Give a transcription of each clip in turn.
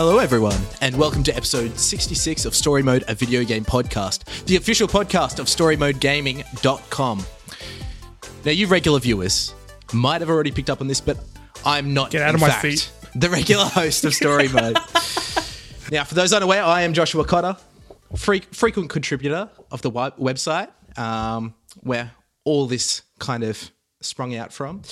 Hello, everyone, and welcome to episode 66 of Story Mode, a video game podcast, the official podcast of StoryModeGaming.com. Now, you regular viewers might have already picked up on this, but I'm not. Get out of my fact, seat. The regular host of Story Mode. now, for those unaware, I am Joshua Cotter, fre- frequent contributor of the website, um, where all this kind of sprung out from.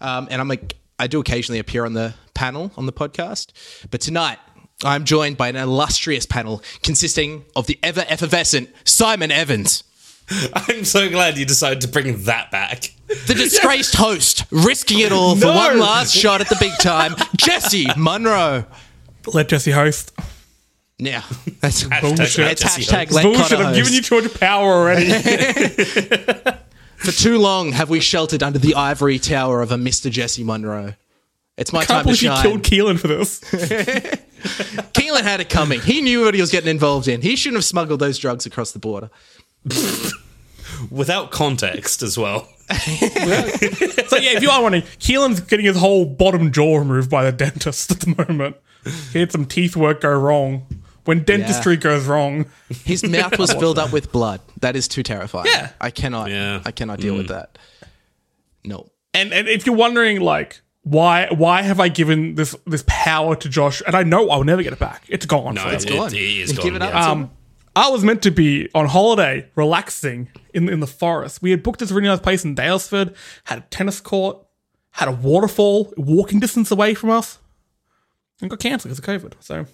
Um, and I'm a, I do occasionally appear on the panel on the podcast, but tonight I'm joined by an illustrious panel consisting of the ever effervescent Simon Evans, I'm so glad you decided to bring that back. the disgraced host, risking it all for one last shot at the big time, Jesse Munro. Let Jesse host. Now, that's Bullshit. It's Jesse hashtag let Bullshit. Connor I'm giving you host. too much power already. For too long have we sheltered under the ivory tower of a Mr. Jesse Munro. It's my Can't time to believe you killed Keelan for this. Keelan had it coming. He knew what he was getting involved in. He shouldn't have smuggled those drugs across the border. Without context as well. So yeah, if you are wondering, Keelan's getting his whole bottom jaw removed by the dentist at the moment. He had some teeth work go wrong. When dentistry goes wrong, His mouth was filled up with blood. That is too terrifying. Yeah. I cannot. Yeah. I cannot deal with that. No. and and if you're wondering like why why have I given this this power to Josh? And I know I'll never get it back. It's gone. No, forever. it, gone. it, it is You gone. give it up yeah. to- Um, I was meant to be on holiday, relaxing in in the forest. We had booked this really nice place in Daylesford, had a tennis court, had a waterfall walking distance away from us, and got cancelled because of COVID. So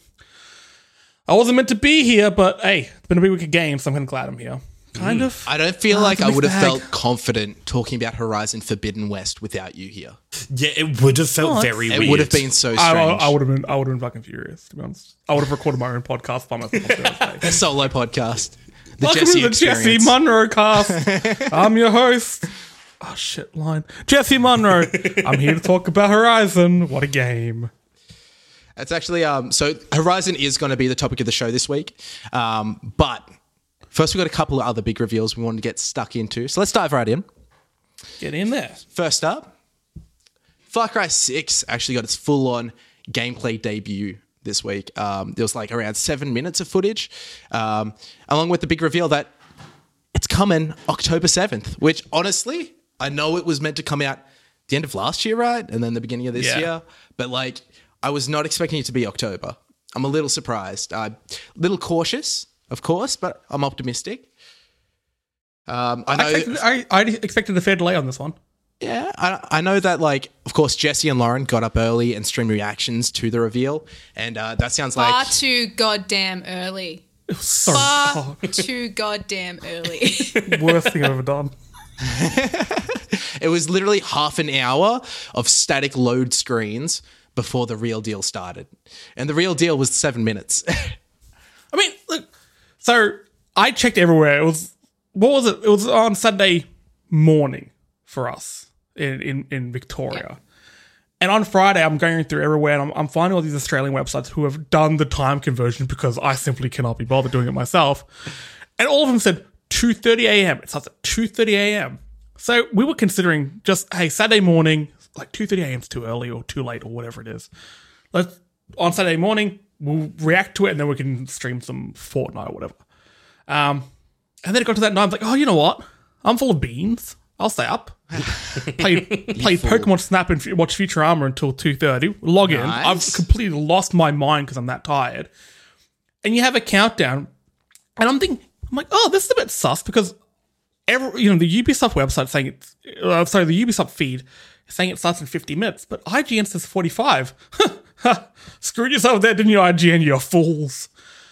I wasn't meant to be here, but hey, it's been a big week of games, so I'm kind of glad I'm here. Kind hmm. of. I don't feel like it's a I mixed would have felt confident talking about Horizon Forbidden West without you here. yeah, it would have felt Oh, very It weird. would have been so I, strange. I would have been. I would have been fucking furious. To be honest, I would have recorded my own podcast by myself. Thursday. a solo podcast. The Welcome Jesse to the Jesse. Munro cast. I'm your host. Oh shit, line. Jesse Munro. I'm here to talk about Horizon. What a game. It's actually um so Horizon is going to be the topic of the show this week. Um but first we've got a couple of other big reveals we want to get stuck into. So let's dive right in. Get in there. First up, Far Cry 6 actually got its full on gameplay debut this week. Um, there was like around seven minutes of footage, um, along with the big reveal that it's coming October 7th, which honestly, I know it was meant to come out the end of last year, right? And then the beginning of this Yeah. year. But like, I was not expecting it to be October. I'm a little surprised. I'm A little cautious, of course, but I'm optimistic. Um, I know. I expected, I, I expected a fair delay on this one. Yeah, I, I know that, like, of course, Jesse and Lauren got up early and streamed reactions to the reveal, and uh, that sounds like. Far too goddamn early. Sorry. Far too goddamn early. Worst thing I've ever done. it was literally half an hour of static load screens before the real deal started, and the real deal was seven minutes. I mean, look. So I checked everywhere. It was what was it? It was on Saturday morning for us in in, in Victoria. And on Friday, I'm going through everywhere and I'm, I'm finding all these Australian websites who have done the time conversion because I simply cannot be bothered doing it myself. And all of them said 2:30 a.m. It starts at 2:30 a.m. So we were considering just hey Saturday morning, like 2:30 a.m. is too early or too late or whatever it is. Let's on Saturday morning we'll react to it and then we can stream some Fortnite or whatever. Um, and then it got to that night. I'm like, oh, you know what? I'm full of beans. I'll stay up. play play Pokemon Snap and f- watch Futurama until two thirty. Log in. I've completely lost my mind because I'm that tired. And you have a countdown, and I'm thinking, I'm like, oh, this is a bit sus because every you know the Ubisoft website saying it's uh, sorry the Ubisoft feed saying it starts in 50 minutes, but IGN says 45. Screwed yourself there, didn't you, IGN? You fools.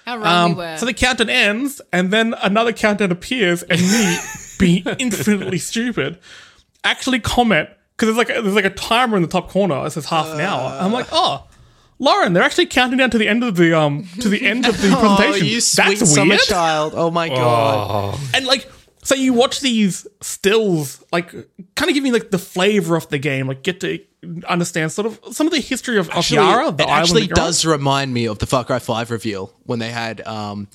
How wrong Um, we were. so the countdown ends, and then another countdown appears, and me, being infinitely stupid, actually comment because there's like a, there's like a timer in the top corner. It says half an hour. I'm like, oh, Lauren, they're actually counting down to the end of the um to the end of the oh, presentation. you sweet That's summer weird. child! Oh my god! And like, so you watch these stills, like, kind of giving like the flavor of the game, like get to understand sort of some of the history of, of Yara. The it actually you're on. does remind me of the Far Cry Five reveal when they had um,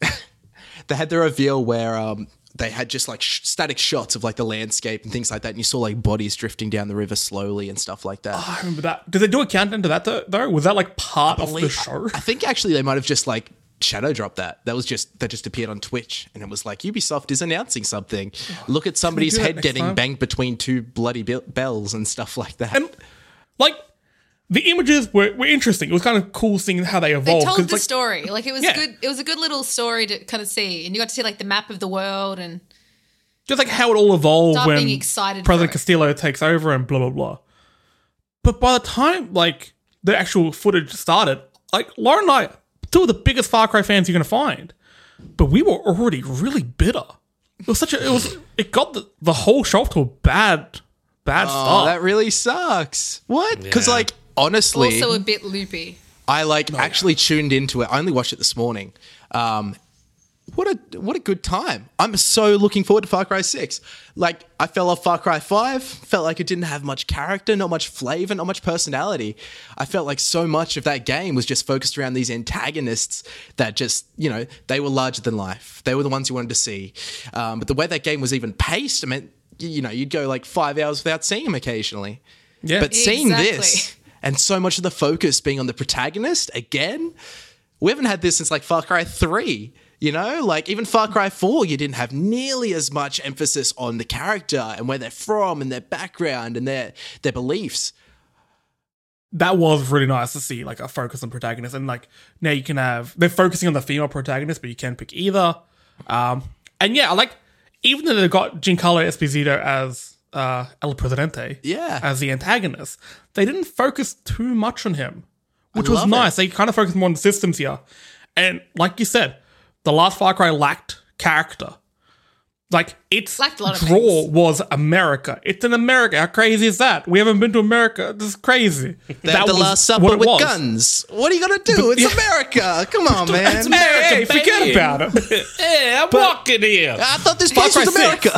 they had the reveal where um, they had just like sh- static shots of like the landscape and things like that, and you saw like bodies drifting down the river slowly and stuff like that. I remember that. Did they do a countdown to that though? though? Was that like part of the believe- show? I think actually they might have just like shadow drop that. That was just that just appeared on Twitch, and it was like Ubisoft is announcing something. Look at somebody's head getting time? banged between two bloody be- bells and stuff like that. And like the images were, were interesting. It was kind of cool seeing how they They evolved. told 'cause, the like, story. Like it was Yeah. good. It was a good little story to kind of see, and you got to see like the map of the world and just like how it all evolved Start when being excited President. Castillo takes over and blah blah blah. But by the time like the actual footage started, like Lauren and I, two of the biggest Far Cry fans you're gonna find, but we were already really bitter. It was such a it was it got the, the whole show to a bad bad Oh, start. that really sucks. What? Because Yeah. like honestly, also a bit loopy. I like actually tuned into it. I only watched it this morning. Um, what a what a good time! I'm so looking forward to Far Cry Six. Like I fell off Far Cry Five. Felt like it didn't have much character, not much flavor, not much personality. I felt like so much of that game was just focused around these antagonists that just you know they were larger than life. They were the ones you wanted to see. Um, but the way that game was even paced, I mean, you know, you'd go like five hours without seeing them occasionally. Yeah. But seeing Exactly. this and so much of the focus being on the protagonist again, we haven't had this since like Far Cry 3. You know, like even Far Cry 4, you didn't have nearly as much emphasis on the character and where they're from and their background and their their beliefs. that was really nice to see like a focus on protagonists. and like now you can have they're focusing on the female protagonist but you can pick either um and yeah I like even though they got Giancarlo Esposito as uh El Presidente Yeah. as the antagonist they didn't focus too much on him which was love it. nice they kind of focused more on the systems here and like you said the last Far Cry lacked character like its Lacked a lot of draw things. was America. It's in America. How crazy is that? We haven't been to America. This is crazy. They had the was Last Supper with was. guns. What are you gonna do? it's yeah. America. Come on, man. It's America, Hey, forget about it. Yeah, I'm walking here. I thought this Far place Cry was America.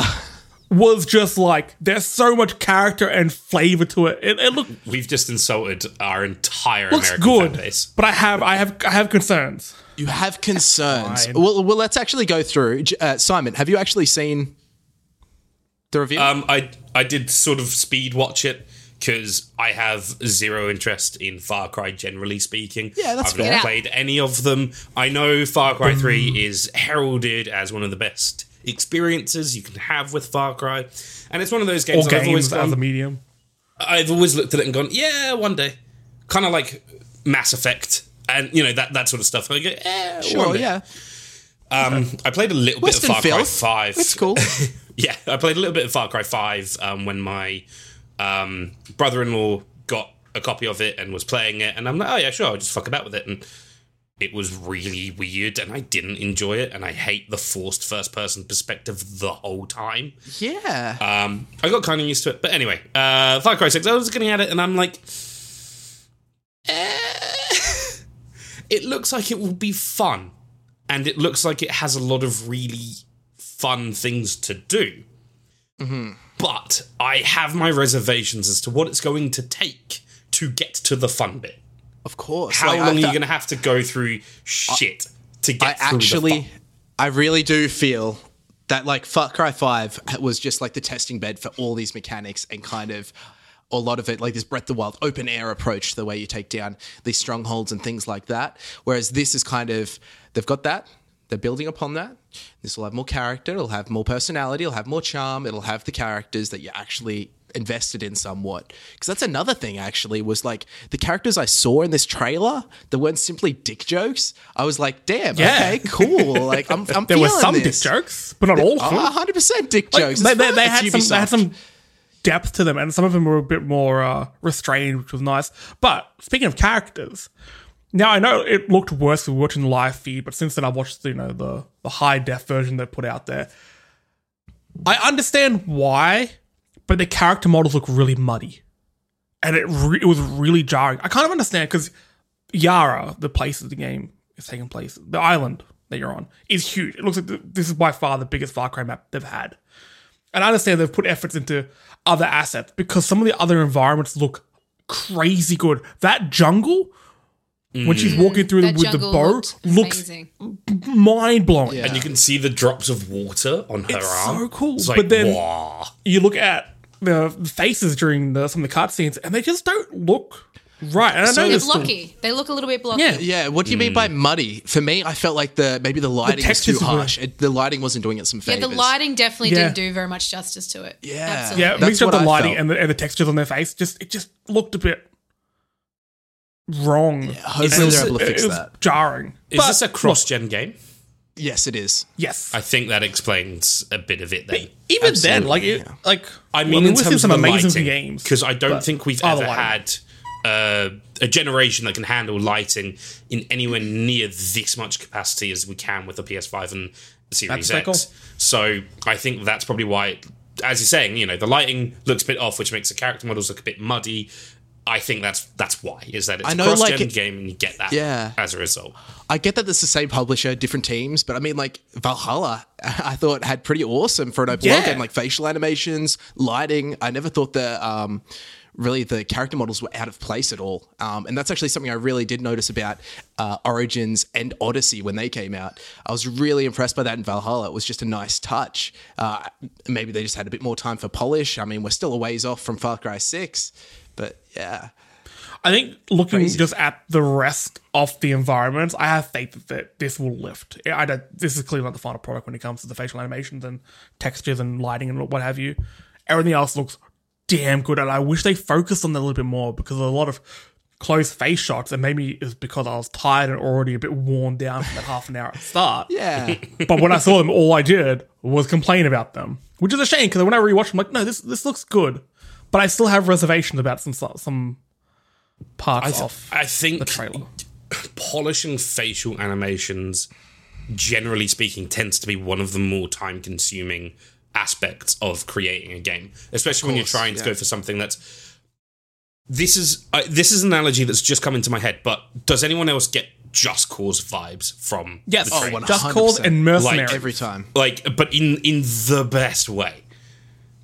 Was just like there's so much character and flavor to it. It, it look, We've just insulted our entire looks American good, fan base. but I have I have I have concerns. You have concerns. Well, well, let's actually go through. Uh, Simon, have you actually seen the review? Um, I I did sort of speed watch it because I have zero interest in Far Cry, generally speaking. Yeah, that's fair. I've fair. not played any of them. I know Far Cry Three is heralded as one of the best experiences you can have with Far Cry, and it's one of those games All that I've always games the medium. I've always looked at it and gone, yeah, one day, kind of like Mass Effect. And you know that that sort of stuff. I go, eh, sure, yeah. Um, I played a little Western bit of Far Cry. Five. It's cool. Yeah, I played a little bit of Far Cry 5 um, when my um, brother in law got a copy of it and was playing it. And I'm like, oh, yeah, sure, I'll just fuck about with it. And it was really weird and I didn't enjoy it. And I hate the forced first person perspective the whole time. Yeah. Um, I got kind of used to it. But anyway, uh, Far Cry 6, I was looking at it and I'm like, eh. It looks like it will be fun. And it looks like it has a lot of really fun things to do. But I have my reservations as to what it's going to take to get to the fun bit. of course. How Like, I long are you going to have to go through shit to get I actually? I really do feel that like Far Cry Five was just like the testing bed for all these mechanics and kind of a lot of it like this Breath of the Wild open air approach to the way you take down these strongholds and things like that. Whereas this is kind of they've got that. They're building upon that. This will have more character. It'll have more personality. It'll have more charm. It'll have the characters that you actually invested in somewhat. Because that's another thing. Actually, was like the characters I saw in this trailer that weren't simply dick jokes. I was like, damn, Yeah. okay, cool. Like I'm, I'm There were some this. dick jokes, but not all of them. A hundred percent dick Like, jokes. they, they, they had some they had some depth to them, and some of them were a bit more uh, restrained, which was nice. But speaking of characters, now I know it looked worse with watching the live feed, but since then I've watched you know the the high def version they put out there. I understand why, but the character models look really muddy, and it re- it was really jarring. I kind of understand because Yara, the place that the game is taking place, the island that you're on, is huge. It looks like the, this is by far the biggest Far Cry map they've had. And I understand they've put efforts into other assets because some of the other environments look crazy good. That jungle when she's mm. walking through the, with the bow looks mind blowing. Yeah. And you can see the drops of water on her It's arm. so cool. It's like, But then- wow. You look at the faces during the, some of the cutscenes, and they just don't look right. And I know They're there's still- blocky. They look a little bit blocky. Yeah. Yeah, what do you mean by hmm. muddy? For me, I felt like the maybe the lighting was too harsh. It, the lighting wasn't doing it some Yeah, the lighting definitely Yeah. didn't do very much justice to it. Yeah. Absolutely. Yeah, That's mixed up the I lighting felt. and the, and the textures on their face. Just it just looked a bit wrong. Hopefully Is they're able to fix it was that. jarring. Is But, this a cross-gen game? Yes, it is. Yes. I think that explains a bit of it then. Even then, like it, yeah. like I mean, in we've seen terms some of the amazing lighting, games because I don't but- think we've the ever lighting. had uh, a generation that can handle lighting in anywhere near this much capacity as we can with the PS5 and Series That's X. cool. So I think that's probably why, as you're saying, you know, the lighting looks a bit off, which makes the character models look a bit muddy. I think that's that's why is that it's I a know, cross-gen like, it- game and you get that Yeah. as a result. I get that it's the same publisher, different teams, but I mean, like Valhalla, I thought had pretty awesome for an open world Yeah. game, like facial animations, lighting. I never thought the um, really the character models were out of place at all, um, and that's actually something I really did notice about uh, Origins and Odyssey when they came out. I was really impressed by that in Valhalla. It was just a nice touch. Uh, maybe they just had a bit more time for polish. I mean, we're still a ways off from Far Cry Six, but yeah. I think looking Crazy. just at the rest of the environments, I have faith that- that this will lift. I don't. This is clearly not the final product when it comes to the facial animations and textures and lighting and what have you. Everything else looks damn good, and I wish they focused on that a little bit more because a lot of close face shots, and maybe it's because I was tired and already a bit worn down from that half an hour at the start. Yeah. But when I saw them, all I did was complain about them, which is a shame because when I rewatch them, I'm like, no, this this looks good, but I still have reservations about some some parts of I think the trailer. polishing facial animations, generally speaking, tends to be one of the more time consuming aspects of creating a game, especially when you're trying to yeah. go for something that's. This is uh, this is an analogy that's just come into my head, but does anyone else get Just Cause vibes from Yes, the Oh, trailer? 100%. Just Cause and Mercenaries. Every time. like but in in the best way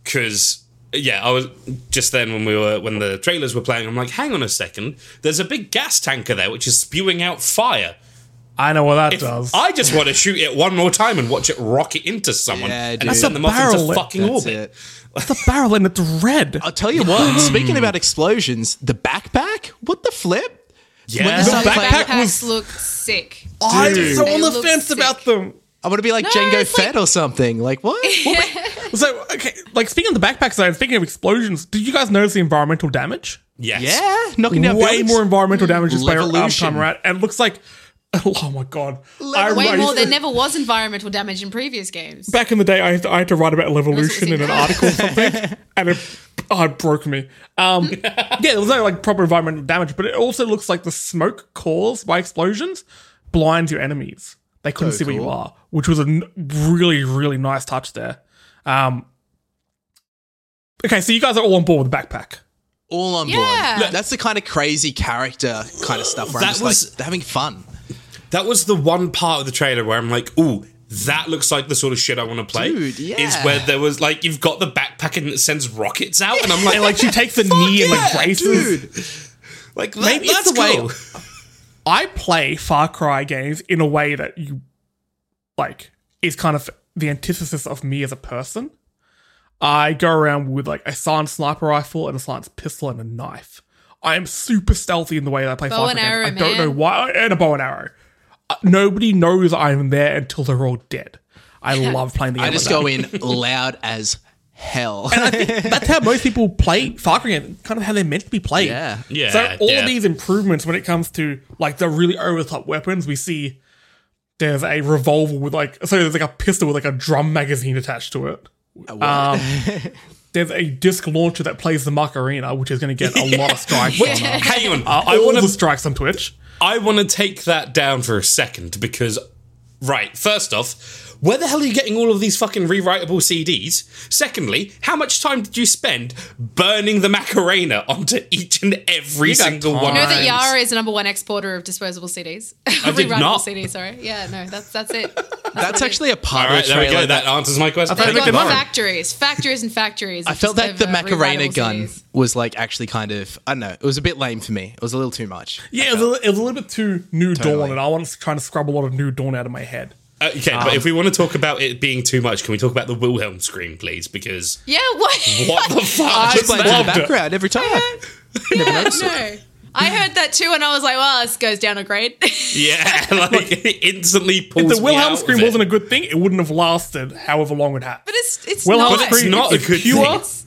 because yeah i was just then when we were when the trailers were playing i'm like hang on a second there's a big gas tanker there which is spewing out fire I know what that does. i just want to shoot it one more time and watch it rocket into someone Yeah, and dude. send them off Barrel into it. fucking That's orbit it. the barrel and it's red. I'll tell you what. speaking about explosions, the backpack. What the flip? yeah When The the backpack Backpacks was- look sick. I was Dude. so They on the look fence sick. about them. I want to be like No, Jango it's like- Fett or something. Like what? So okay, like speaking of the backpacks, backpack side, speaking of explosions, did you guys notice the environmental damage? yes yeah, knocking down Way buildings. more environmental damage this player um, Levolution. time around, and it looks like oh my god, I, Way more. used There never was environmental damage in previous games. back in the day, I had to, I had to write about Levolution in an article or something, and it, oh, it broke me. Um, yeah, there was no like proper environmental damage, but it also looks like the smoke caused by explosions blinds your enemies. They couldn't Oh, see where you are, which was a n- really, really nice touch there. Um, okay, so you guys are all on board with the backpack. All on Yeah. board. That's the kind of crazy character kind of stuff where That I'm just was- like having fun. That was the one part of the trailer where i'm like ooh that looks like the sort of shit I want to play. Dude, yeah. Is where there was like you've got the backpack and it sends rockets out, and I'm like, And like she takes the knee and like yeah, braces. dude, like that, Maybe it's that's the way- I play Far Cry games in a way that you like is kind of the antithesis of me as a person. I go around with like a silenced sniper rifle and a silenced pistol and a knife. I am super stealthy in the way that I play Bow Far and Cry arrow, games. I don't know man. why, and a bow and arrow. Nobody knows I'm there until they're all dead. I love playing the game. I just like go in loud as hell. that. That's how most people play Far Cry games, kind of how they're meant to be played. Yeah. Yeah, So all yeah. of these improvements when it comes to like the really over the top weapons, we see there's a revolver with like so there's like a pistol with like a drum magazine attached to it. Um, there's a disc launcher that plays the Macarena, which is going to get a lot of strikes. on, uh, Hang on, uh, I want the to strikes on Twitch. I want to take that down for a second because, right, first off, where the hell are you getting all of these fucking rewritable CDs? Secondly, how much time did you spend burning the Macarena onto each and every You single one? You know that? Yara is the number one exporter of disposable CDs. I did Rewritable not. CDs, sorry. Yeah, no, that's that's it. That's actually a part All of the there we trailer go. That answers my question. thought They've got make factories, factories and factories. I felt just like the uh, Macarena gun CDs. was like actually kind of I don't know. It was a bit lame for me. It was a little too much. Yeah, it was, a, it was a little bit too New Totally. Dawn, and I was trying to scrub a lot of New Dawn out of my head. Uh, okay, Um, but if we want to talk about it being too much, can we talk about the Wilhelm scream, please? Because Yeah, what? what the fuck? I was played in the that? loved it. background every time. Never noticed it. no. I heard that too, and I was like, "Well, this goes down a grade." Yeah, like it instantly pulls If the me out Wilhelm of scream it. wasn't a good thing, it wouldn't have lasted however long it had. but it's it's Wilhelm not. But it's scream not is a good pure. thing. It's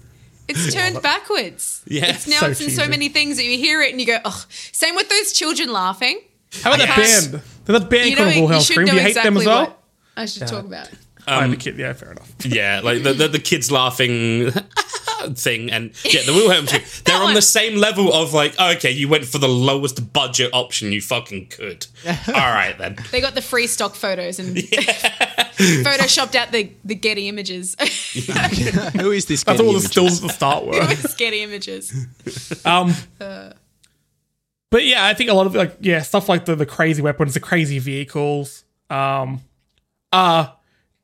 it's turned backwards. Yeah. it's now So it's in so many things that you hear it and you go, "Oh." Same with those children laughing. How about that band? There's that band You know, called you Wilhelm should Scream. know Do you hate exactly them as well? what I should talk about. I'm a kid. Yeah, fair enough. Yeah, like the, the, the kids laughing thing, and yeah, the Wilhelm scream. They're on the same level of like, okay, you went for the lowest budget option you fucking could. All right then. They got the free stock photos and photoshopped out the, the Getty images. Who is this? That's Getty all the stills at the start were. It's Getty images. Um, but yeah, I think a lot of like yeah stuff like the the crazy weapons, the crazy vehicles, um, are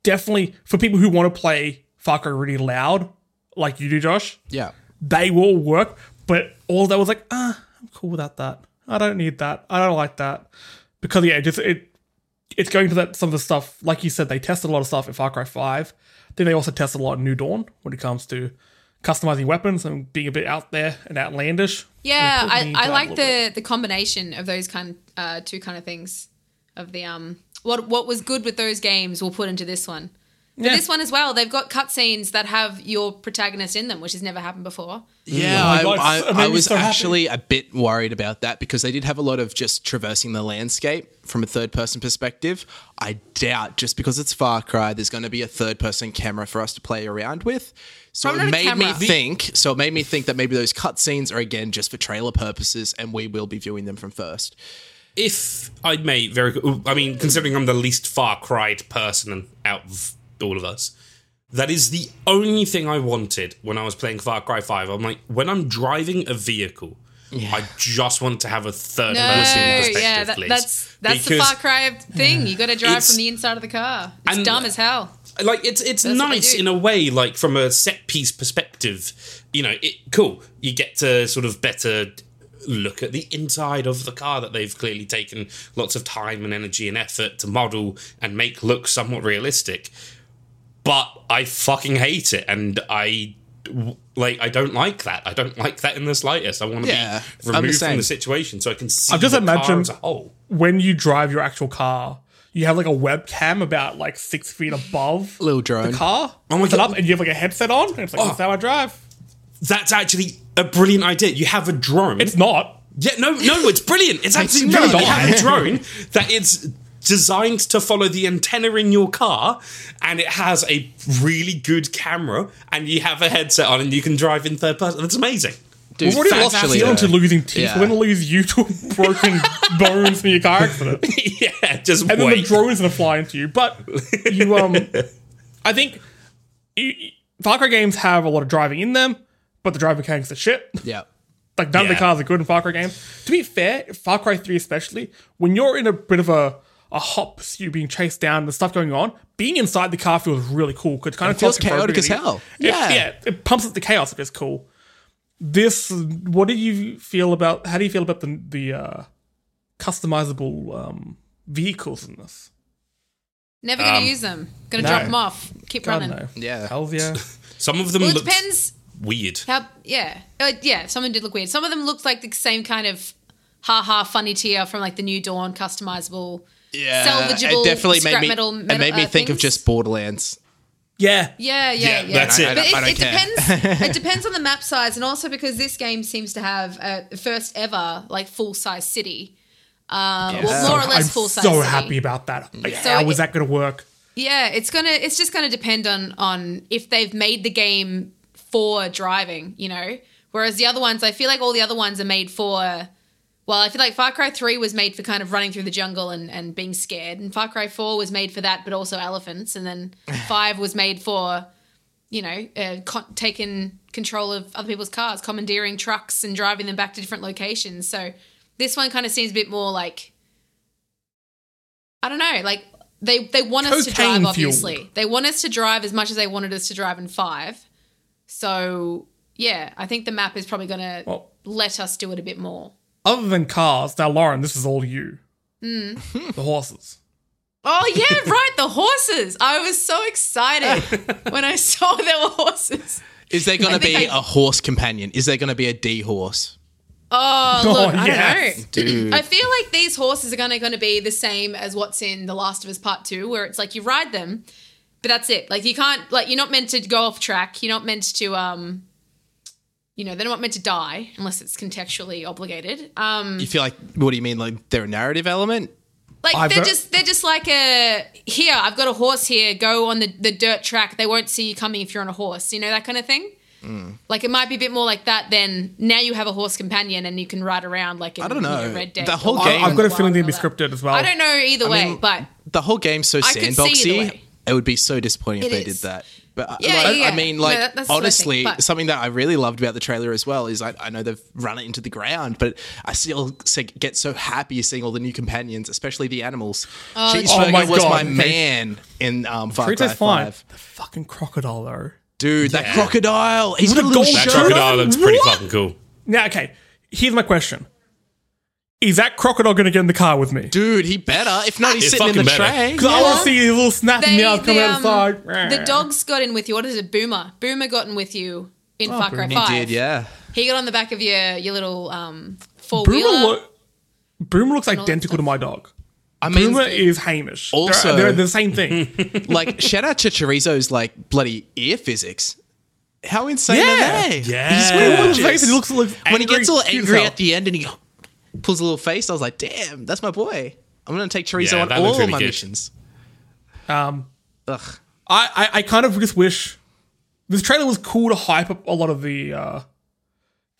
definitely for people who want to play Far Cry really loud, like you do, Josh. Yeah. They will work, but all that was like, ah, I'm cool without that. I don't need that. I don't like that because yeah, just it. It's going to that some of the stuff, like you said, they tested a lot of stuff in Far Cry Five. Then they also tested a lot in New Dawn when it comes to customizing weapons and being a bit out there and outlandish. Yeah, They put me I, I like little bit. the the combination of those kind uh, two kind of things of the um what what was good with those games we'll put into this one. But Yeah. this one as well, they've got cutscenes that have your protagonist in them, which has never happened before. Yeah, Oh I, I, I was so happy. actually a bit worried about that because they did have a lot of just traversing the landscape from a third person perspective. I doubt just because it's Far Cry, there's going to be a third person camera for us to play around with. So it not a made me think. So it made me think that maybe those cutscenes are again just for trailer purposes, and we will be viewing them from first. If I may, very, I mean, considering I'm the least Far Cried person out of all of us, that is the only thing I wanted when I was playing Far Cry Five. I'm like, when I'm driving a vehicle. I just want to have a third No, person perspective, yeah, that, please. that's that's the Far Cry thing. You got to drive from the inside of the car. It's and- dumb as hell. Like it's it's That's nice in a way like from a set piece perspective. You know it cool you get to sort of better look at the inside of the car that they've clearly taken lots of time and energy and effort to model and make look somewhat realistic. But i fucking hate it and i like i don't like that. I don't like that in the slightest. I want to Yeah, be I'm the removed from the situation so i can see I've just the car as a whole. when you drive your actual car, you have like a webcam about like six feet above Little drone. the car. Oh my set God. up, and you have like a headset on. And it's like Oh. that's how I drive. that's actually a brilliant idea you have a drone It's not. Yeah, no, no, it's brilliant. It's absolutely gonna brilliant. You have a drone that is designed to follow the antenna in your car, and it has a really good camera, and you have a headset on, and you can drive in third person. That's amazing. Dude, We've already lost to losing teeth. Yeah. We're gonna lose you to broken bones from your car accident, yeah, just and then the wait. drone's gonna fly into you. But you, um, I think you, Far Cry games have a lot of driving in them, but the driving mechanics are shit. Yeah. Like none of the cars are good in Far Cry games. To be fair, Far Cry 3 especially, when you're in a bit of a a hot pursuit, being chased down, the stuff going on, being inside the car feels really cool because it kind of It feels tells you chaotic as hell. It- Yeah. yeah, it pumps up the chaos it's cool. This, what do you feel about? How do you feel about the the uh, customizable um, vehicles in this? Never going to Um, use them. Going to no. drop them off. Keep God running. no. Yeah. Hell's yeah. Some of them Well, it look depends weird. how. Yeah, uh, yeah. Some of them did look weird. Some of them looked like the same kind of ha ha funny tier from like the New Dawn customizable. Yeah. Salvageable It definitely made scrap me. metal- it metal, made me uh, think of things. just Borderlands. Yeah. Yeah, yeah, Yeah, yeah. that's it. I But it, I don't it care. depends. it depends on the map size, and also because this game seems to have a first ever like full size city. Um, well, more or less I'm full size. so city. happy about that. Like, So how is it- that going to work? Yeah, it's gonna. It's just gonna depend on on if they've made the game for driving. You know, whereas the other ones, I feel like all the other ones are made for well, I feel like Far Cry 3 was made for kind of running through the jungle and, and being scared. And Far Cry 4 was made for that, but also elephants. And then 5 was made for, you know, uh, con- taking control of other people's cars, commandeering trucks and driving them back to different locations. So this one kind of seems a bit more like, I don't know, like they, they want us to drive, obviously. They want us to drive as much as they wanted us to drive in 5. So, yeah, I think the map is probably going to Well- let us do it a bit more. Other than cars, now Lauren, this is all you. Hmm. the horses. Oh yeah, right, the horses. I was so excited when I saw there were horses. Is there going to be think I- a horse companion? Is there going to be a D horse? Oh, Oh, look, I don't know. Dude. I feel like these horses are gonna gonna be the same as what's in The Last of Us Part Two, where it's like you ride them, but that's it. Like you can't like you're not meant to go off track. You're not meant to um you know, they're not meant to die unless it's contextually obligated. Um You feel like, what do you mean? Like they're a narrative element? Like I've they're got- just they're just like a here. I've got a horse here. Go on the, the dirt track. They won't see you coming if you're on a horse. You know that kind of thing. Mm. Like it might be a bit more like that. Then now you have a horse companion and you can ride around like in, I don't you know. Red Dead. The whole game- I, I've got a feeling they'd be and all that. scripted as well. I don't know either way, mean, but The whole game's so I could see sandboxy. Way. It would be so disappointing if It they did that. But I- Yeah, like, yeah, I mean, like that- that's what I think, honestly, but- something that I really loved about the trailer as well is I, I know they've run it into the ground, but I still get so happy seeing all the new companions, especially the animals. Cheeseburger Oh my was God, my man in um, Far Cry Treat fine. Five. The fucking crocodile though. Dude, that crocodile. He's With got a a little gold That shirt? shirt. crocodile looks pretty What? fucking cool. Now, okay. Here's my question: Is that crocodile going to get in the car with me? Dude, he better. If not, he's It's sitting in the fucking better. tray. Because I want to see his little snapping they, mouth coming the, out the um, side. the dogs got in with you. What is it, Boomer? Boomer got in with you in Far Cry Boomer. He did, yeah. He got on the back of your your little um four Boomer, wheeler. look, Boomer looks all identical to my dog. I mean, Boomer is Hamish. Also- they're, they're the same thing. like shout out to Chorizo's like bloody ear physics. How insane Yeah. are they? Yeah. He's Look at gorgeous. his face, he looks, looks when he angry, gets all cute angry hell. at the end and he pulls a little face, I was like, damn, that's my boy. I'm gonna take Chorizo Yeah, on all looks really my good. missions. Um, Ugh. I, I, I kind of just wish this trailer was cool to hype up a lot of the uh,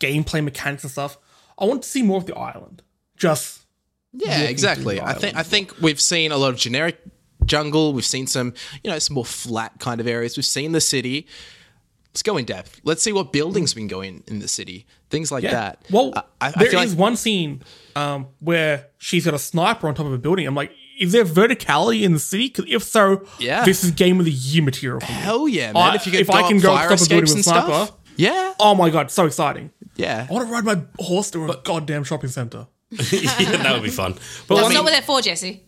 gameplay mechanics and stuff. I want to see more of the island. Just Yeah, exactly. I think I think we've seen a lot of generic jungle. We've seen some, you know, some more flat kind of areas. We've seen the city. Let's go in depth. Let's see what buildings we can go in in the city. Things like yeah. that. Well, I, I there feel is like one scene um, where she's got a sniper on top of a building. I'm like, is there verticality in the city? Because if so, Yeah. this is game of the year material. For hell yeah, man! I- if you could if go I can up go fire stop a building escapes with and sniper- stuff. Yeah, Oh my god, so exciting! yeah. I want to ride my horse to a goddamn shopping center. yeah, that would be fun. But That's one, not what they're for, Jesse.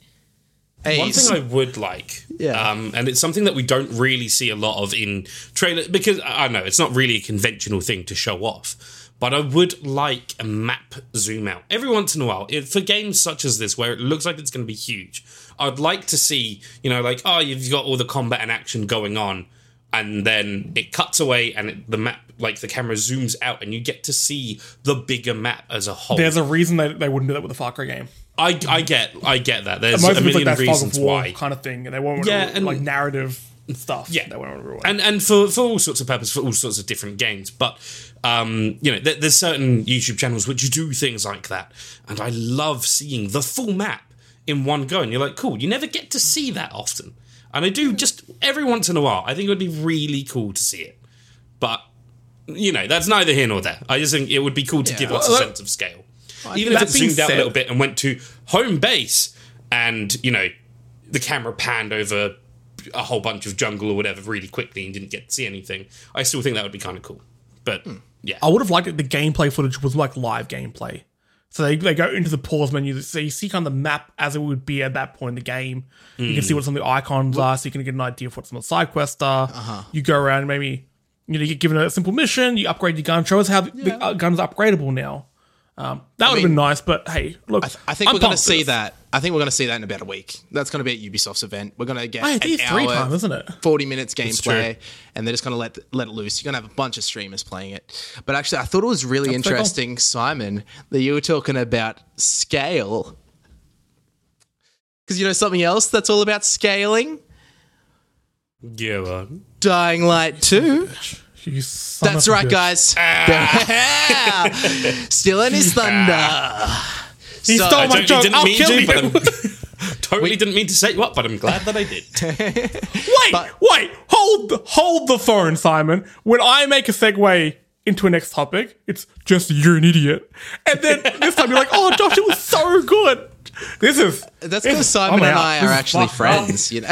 Hey, one thing I would like, Yeah. um, and it's something that we don't really see a lot of in trailers because I I know it's not really a conventional thing to show off. But I would like a map zoom out every once in a while it, for games such as this, where it looks like it's going to be huge. I'd like to see, you know, like oh, you've got all the combat and action going on, and then it cuts away, and it, the map, like the camera zooms out, and you get to see the bigger map as a whole. There's a reason they, they wouldn't do that with the Far Cry game. I, I get, I get that. There's Most a of it's like million that fog reasons of war why. kind of thing, and they won't Yeah, yeah, and- like narrative stuff. Yeah. they won't ruin. and and for for all sorts of purposes, for all sorts of different games. But um, you know, there, there's certain YouTube channels which do things like that, and I love seeing the full map in one go. And you're like, cool. You never get to see that often, and I do just every once in a while. I think it would be really cool to see it, but you know, that's neither here nor there. I just think it would be cool to give us a sense of scale, even if it zoomed out a little bit and went to home base, and you know, the camera panned over a whole bunch of jungle or whatever really quickly and didn't get to see anything. I still think that would be kind of cool. But hmm. yeah, I would have liked it. The gameplay footage was like live gameplay. So they, they go into the pause menu, so you see kind of the map as it would be at that point in the game. You can see hmm. what some of the icons are, so you can get an idea of what some of the side quests are. Uh-huh. You go around, and maybe you know you get given a simple mission, you upgrade your gun, show us how the, the uh, gun's upgradable now. Um, that would have been nice, but hey, look, I think I'm we're going to see that. I think we're going to see that in about a week. That's going to be at Ubisoft's event. We're going to get Oh, an it is three hour, times, isn't it? Forty minutes gameplay, and they're just going to let let it loose. You're going to have a bunch of streamers playing it. But actually, I thought it was really so cool. interesting, Simon, that you were talking about scale. Because you know something else that's all about scaling. yeah, well, Dying Light Two. You son That's of right, bitch. guys. Ah. Still in his thunder. He So- stole my Totally joke. didn't I'll mean kill to, you. but I'm totally didn't mean to set you up, but I'm glad that I did. Wait, But- wait, hold, hold the phone, Simon. When I make a segue into a next topic, it's just you're an idiot, and then this time you're like, oh, Josh, it was so good. This is That's because Simon I'm and out. I This are is actually fucked up. friends, you know.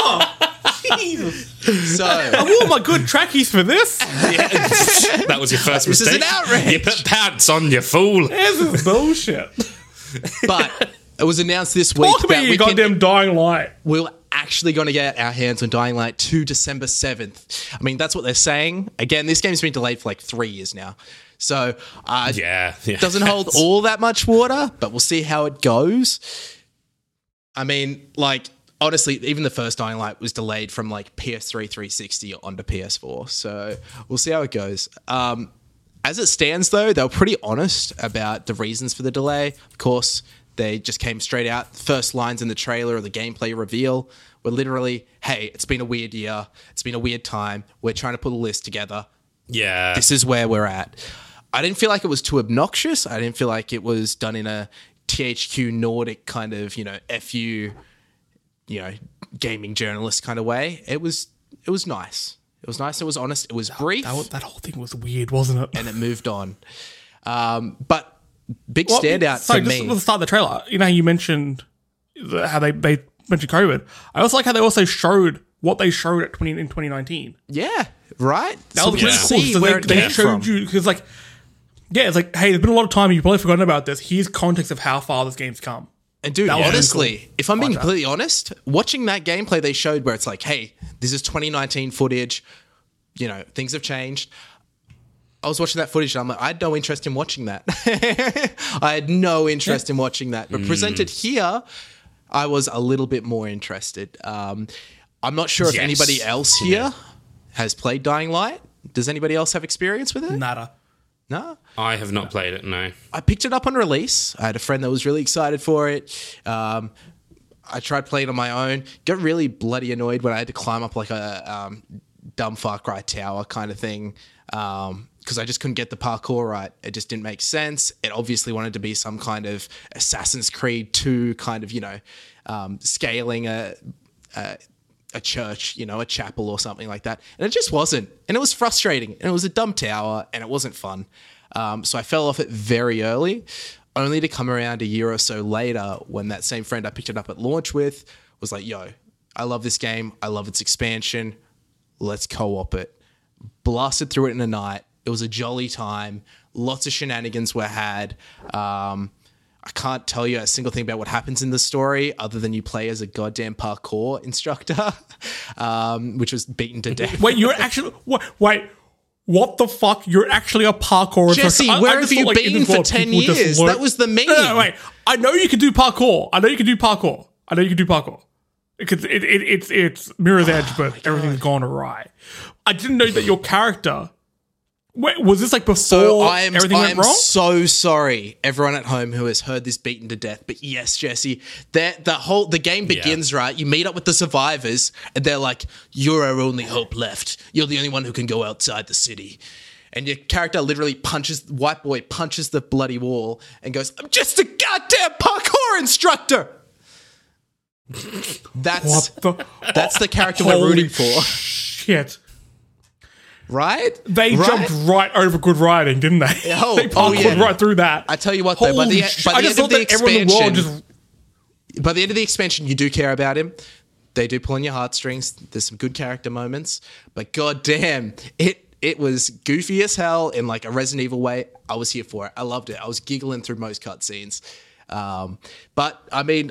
Oh. So I wore my good trackies for this. that was your first This is mistake. an outrage. You put pants on, you fool. This is bullshit. but it was announced this week Talk to that me, we you can, goddamn dying light. we're actually going to get our hands on Dying Light 2 December 7th. I mean, that's what they're saying. Again, this game's been delayed for like three years now. So uh, Yeah, yeah. doesn't hold all that much water, but we'll see how it goes. I mean, like, honestly, even the first Dying Light was delayed from like PS3 360 onto PS4. So we'll see how it goes. Um, as it stands, though, they were pretty honest about the reasons for the delay. Of course, they just came straight out. First lines in the trailer or the gameplay reveal were literally, hey, it's been a weird year. It's been a weird time. We're trying to put a list together Yeah. this is where we're at. I didn't feel like it was too obnoxious. I didn't feel like it was done in a THQ Nordic kind of, you know, FU, you know, gaming journalist kind of way. It was it was nice. It was nice. It was honest. It was brief, That, was- that whole thing was weird, wasn't it? and it moved on. Um, but big Well, standout sorry, for just me. the start of the trailer, you know, you mentioned the- how they, they mentioned COVID. I also like how they also showed what they showed at 20 in 2019. yeah, right. That so was really cool. see So where they, it they came showed from. you because like, yeah, it's like, hey, there's been a lot of time you've probably forgotten about this. Here's context of how far this game's come. And dude, was honestly, cool. if I'm being Watch that. completely honest, watching that gameplay they showed where it's like, hey, this is 2019 footage, you know, things have changed. I was watching that footage and I'm like, I had no interest in watching that. I had no interest in watching that. But presented here, I was a little bit more interested. Um, I'm not sure if anybody else here has played Dying Light. Does anybody else have experience with it? Nada. No? I have not played it, no. I picked it up on release. I had a friend that was really excited for it. Um, I tried playing on my own. Got really bloody annoyed when I had to climb up like a um, dumb Far Cry tower kind of thing because I just couldn't get the parkour right. It just didn't make sense. It obviously wanted to be some kind of Assassin's Creed 2 kind of, you know, um, scaling a, a a church, you know, a chapel or something like that. And it just wasn't. And it was frustrating. And it was a dumb tower and it wasn't fun. Um, so I fell off it very early, only to come around a year or so later when that same friend I picked it up at launch with was like, yo, I love this game. I love its expansion. Let's co op it. Blasted through it in a night. It was a jolly time. Lots of shenanigans were had. Um, I can't tell you a single thing about what happens in the story other than you play as a goddamn parkour instructor, um, which was beaten to death. Wait, you're actually wait, wait. What the fuck? You're actually a parkour Jesse, instructor. where just have you thought, been for 10 years? That was the No, no, no, wait. I know you can do parkour. I know you can do parkour. I know you can do parkour. Because it, it, it's it's Mirror's Edge, but everything's gone awry. I didn't know that your character. Wait, was this like before So I am, everything I went wrong? so sorry, everyone at home who has heard this beaten to death. But yes, Jesse, that the whole the game begins right. You meet up with the survivors, and they're like, "You're our only hope left. You're the only one who can go outside the city." And your character literally punches white boy punches the bloody wall and goes, "I'm just a goddamn parkour instructor." That's the that's the character we're rooting for, shit? Right? They Right? jumped right over good writing, didn't they? Oh, they oh, yeah. right through that. I tell you what, though, by Holy the, shit. by the I just end of thought the that everyone in the world just by the end of the expansion, you do care about him. They do pull on your heartstrings. There's some good character moments, but goddamn, it it was goofy as hell in like a Resident Evil way. I was here for it. I loved it. I was giggling through most cutscenes. Um, but I mean,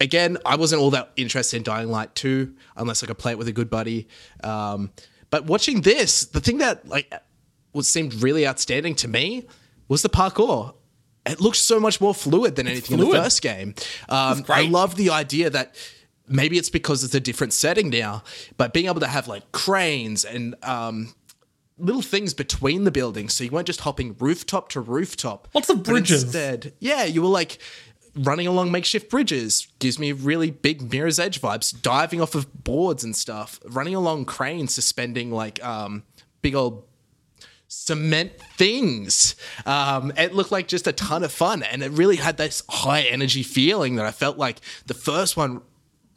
again, I wasn't all that interested in Dying Light 2 unless I could play it with a good buddy. Um, but watching this, the thing that like what seemed really outstanding to me was the parkour. It looked so much more fluid than anything in the first game. Um, I love the idea that maybe it's because it's a different setting now, but being able to have like cranes and um, little things between the buildings, so you weren't just hopping rooftop to rooftop. Lots of bridges. Instead, yeah, you were like running along makeshift bridges. Gives me really big Mirror's Edge vibes. Diving off of boards and stuff. Running along cranes, suspending like um, big old cement things. Um, it looked like just a ton of fun, and it really had this high energy feeling that I felt like the first one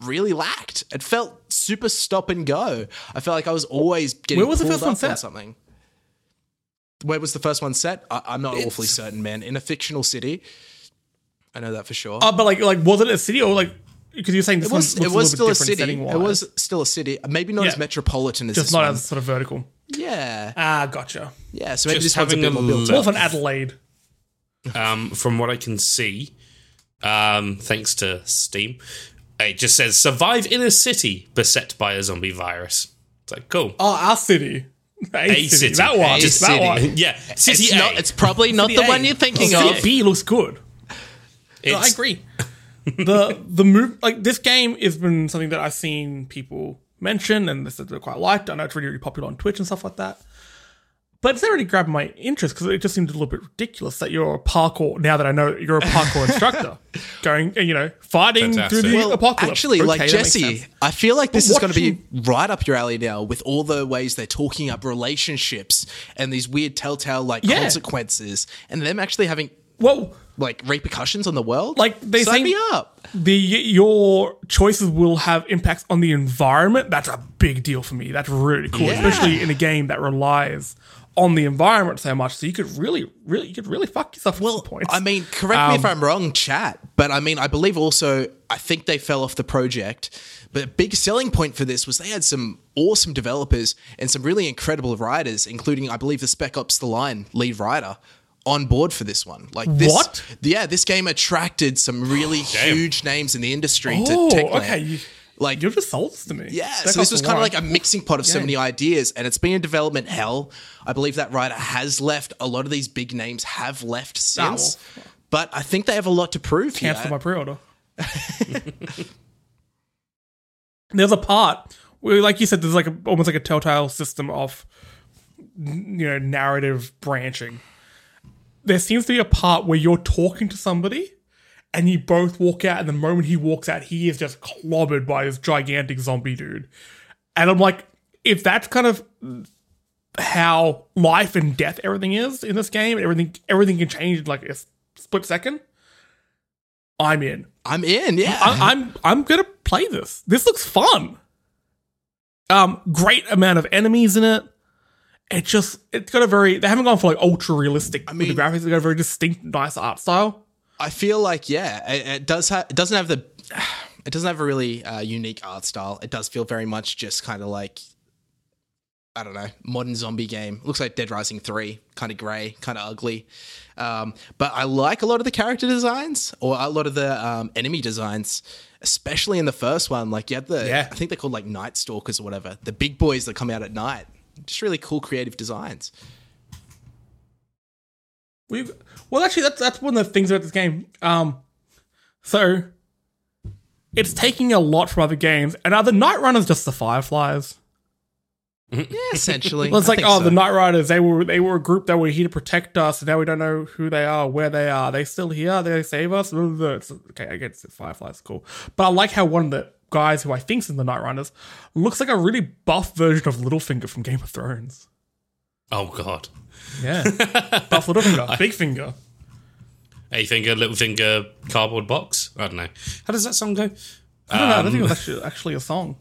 really lacked. It felt super stop and go. I felt like I was always getting Where was the first one up on set? something. Where was the first one set? I, I'm not awfully certain, man. In a fictional city, I know that for sure. Uh, but like, like, was it a city or like? Because you're saying this it was, one it was a still a city. It was still a city. Maybe not Yeah. as metropolitan as just this not one. as sort of vertical. yeah, Ah, gotcha. yeah. So maybe Just this one's a having bit a more built. More up. of an Adelaide. um, from what I can see, um, thanks to Steam, it just says survive in a city beset by a zombie virus. It's like cool. Oh, our city. A, A city. city. That one. A that city. one. yeah, city It's A. not. It's probably not City the A. one you're thinking City of. B looks good. No, I agree. the the move like this game has been something that I've seen people mention and this they quite liked. I know it's really, really popular on Twitch and stuff like that. But it's not really grabbed my interest because it just seemed a little bit ridiculous that you're a parkour. Now that I know you're a parkour instructor, going uh, you know fighting Fantastic. through the Well, apocalypse. Actually, Okay, like Jesse. I feel like this is going to be watching- right up your alley now with all the ways they're talking up relationships and these weird telltale like Yeah. consequences and them actually having well, like repercussions on the world. Like, they sign say- me up. the your choices will have impacts on the environment. That's a big deal for me. That's really cool, Yeah. especially in a game that relies on the environment so much. So you could really, really, you could really fuck yourself at Well, some points. I mean, correct me if Um, I'm wrong, chat, but I mean, I believe also, I think they fell off the project. But a big selling point for this was they had some awesome developers and some really incredible writers, including, I believe, the Spec Ops The Line lead writer on board for this one. Like this, What? Yeah, this game attracted some really oh, huge names in the industry oh, to Techland. okay. You, Like, you're just sold this to me. yeah, Back so this was kind of like a mixing pot of so many ideas, and it's been in development hell. I believe that writer has left. A lot of these big names have left ah, since, well. but I think they have a lot to prove here. cancel my pre-order. there's a part where, like you said, there's like a, almost like a telltale system of you know narrative branching. There seems to be a part where you're talking to somebody, and you both walk out, and the moment he walks out, he is just clobbered by this gigantic zombie dude. And I'm like, if that's kind of how life and death everything is in this game, everything everything can change in like a split second. I'm in. I'm in, yeah. I, I'm I'm gonna play this. This looks fun. Um, great amount of enemies in it. It just it's got a very they haven't gone for like ultra realistic I mean- the graphics. They got a very distinct, nice art style. I feel like yeah, it, it does have. It doesn't have the. It doesn't have a really uh, unique art style. It does feel very much just kind of like. I don't know, modern zombie game. Looks like Dead Rising 3, kind of grey, kind of ugly. Um, but I like a lot of the character designs or a lot of the um, enemy designs, especially in the first one. Like, you had the, Yeah. I think they're called like Night Stalkers or whatever, the big boys that come out at night. Just really cool creative designs. We've well, actually, that's that's one of the things about this game. Um, so it's taking a lot from other games, and are the Night Runners just the Fireflies? Yeah, essentially. Well, it's I like, oh, so. the Night Riders, they were they were a group that were here to protect us, and now we don't know who they are, where they are. Are they still here? They save us? It's- okay, I guess it's Fireflies, cool. But I like how one of the guys who I think's in the Night Runners looks like a really buff version of Littlefinger from Game of Thrones. Oh god. Yeah, buff Littlefinger, big finger. A finger, little finger, cardboard box. I don't know. How does that song go? I don't know. I don't Um, think it was actually actually a song.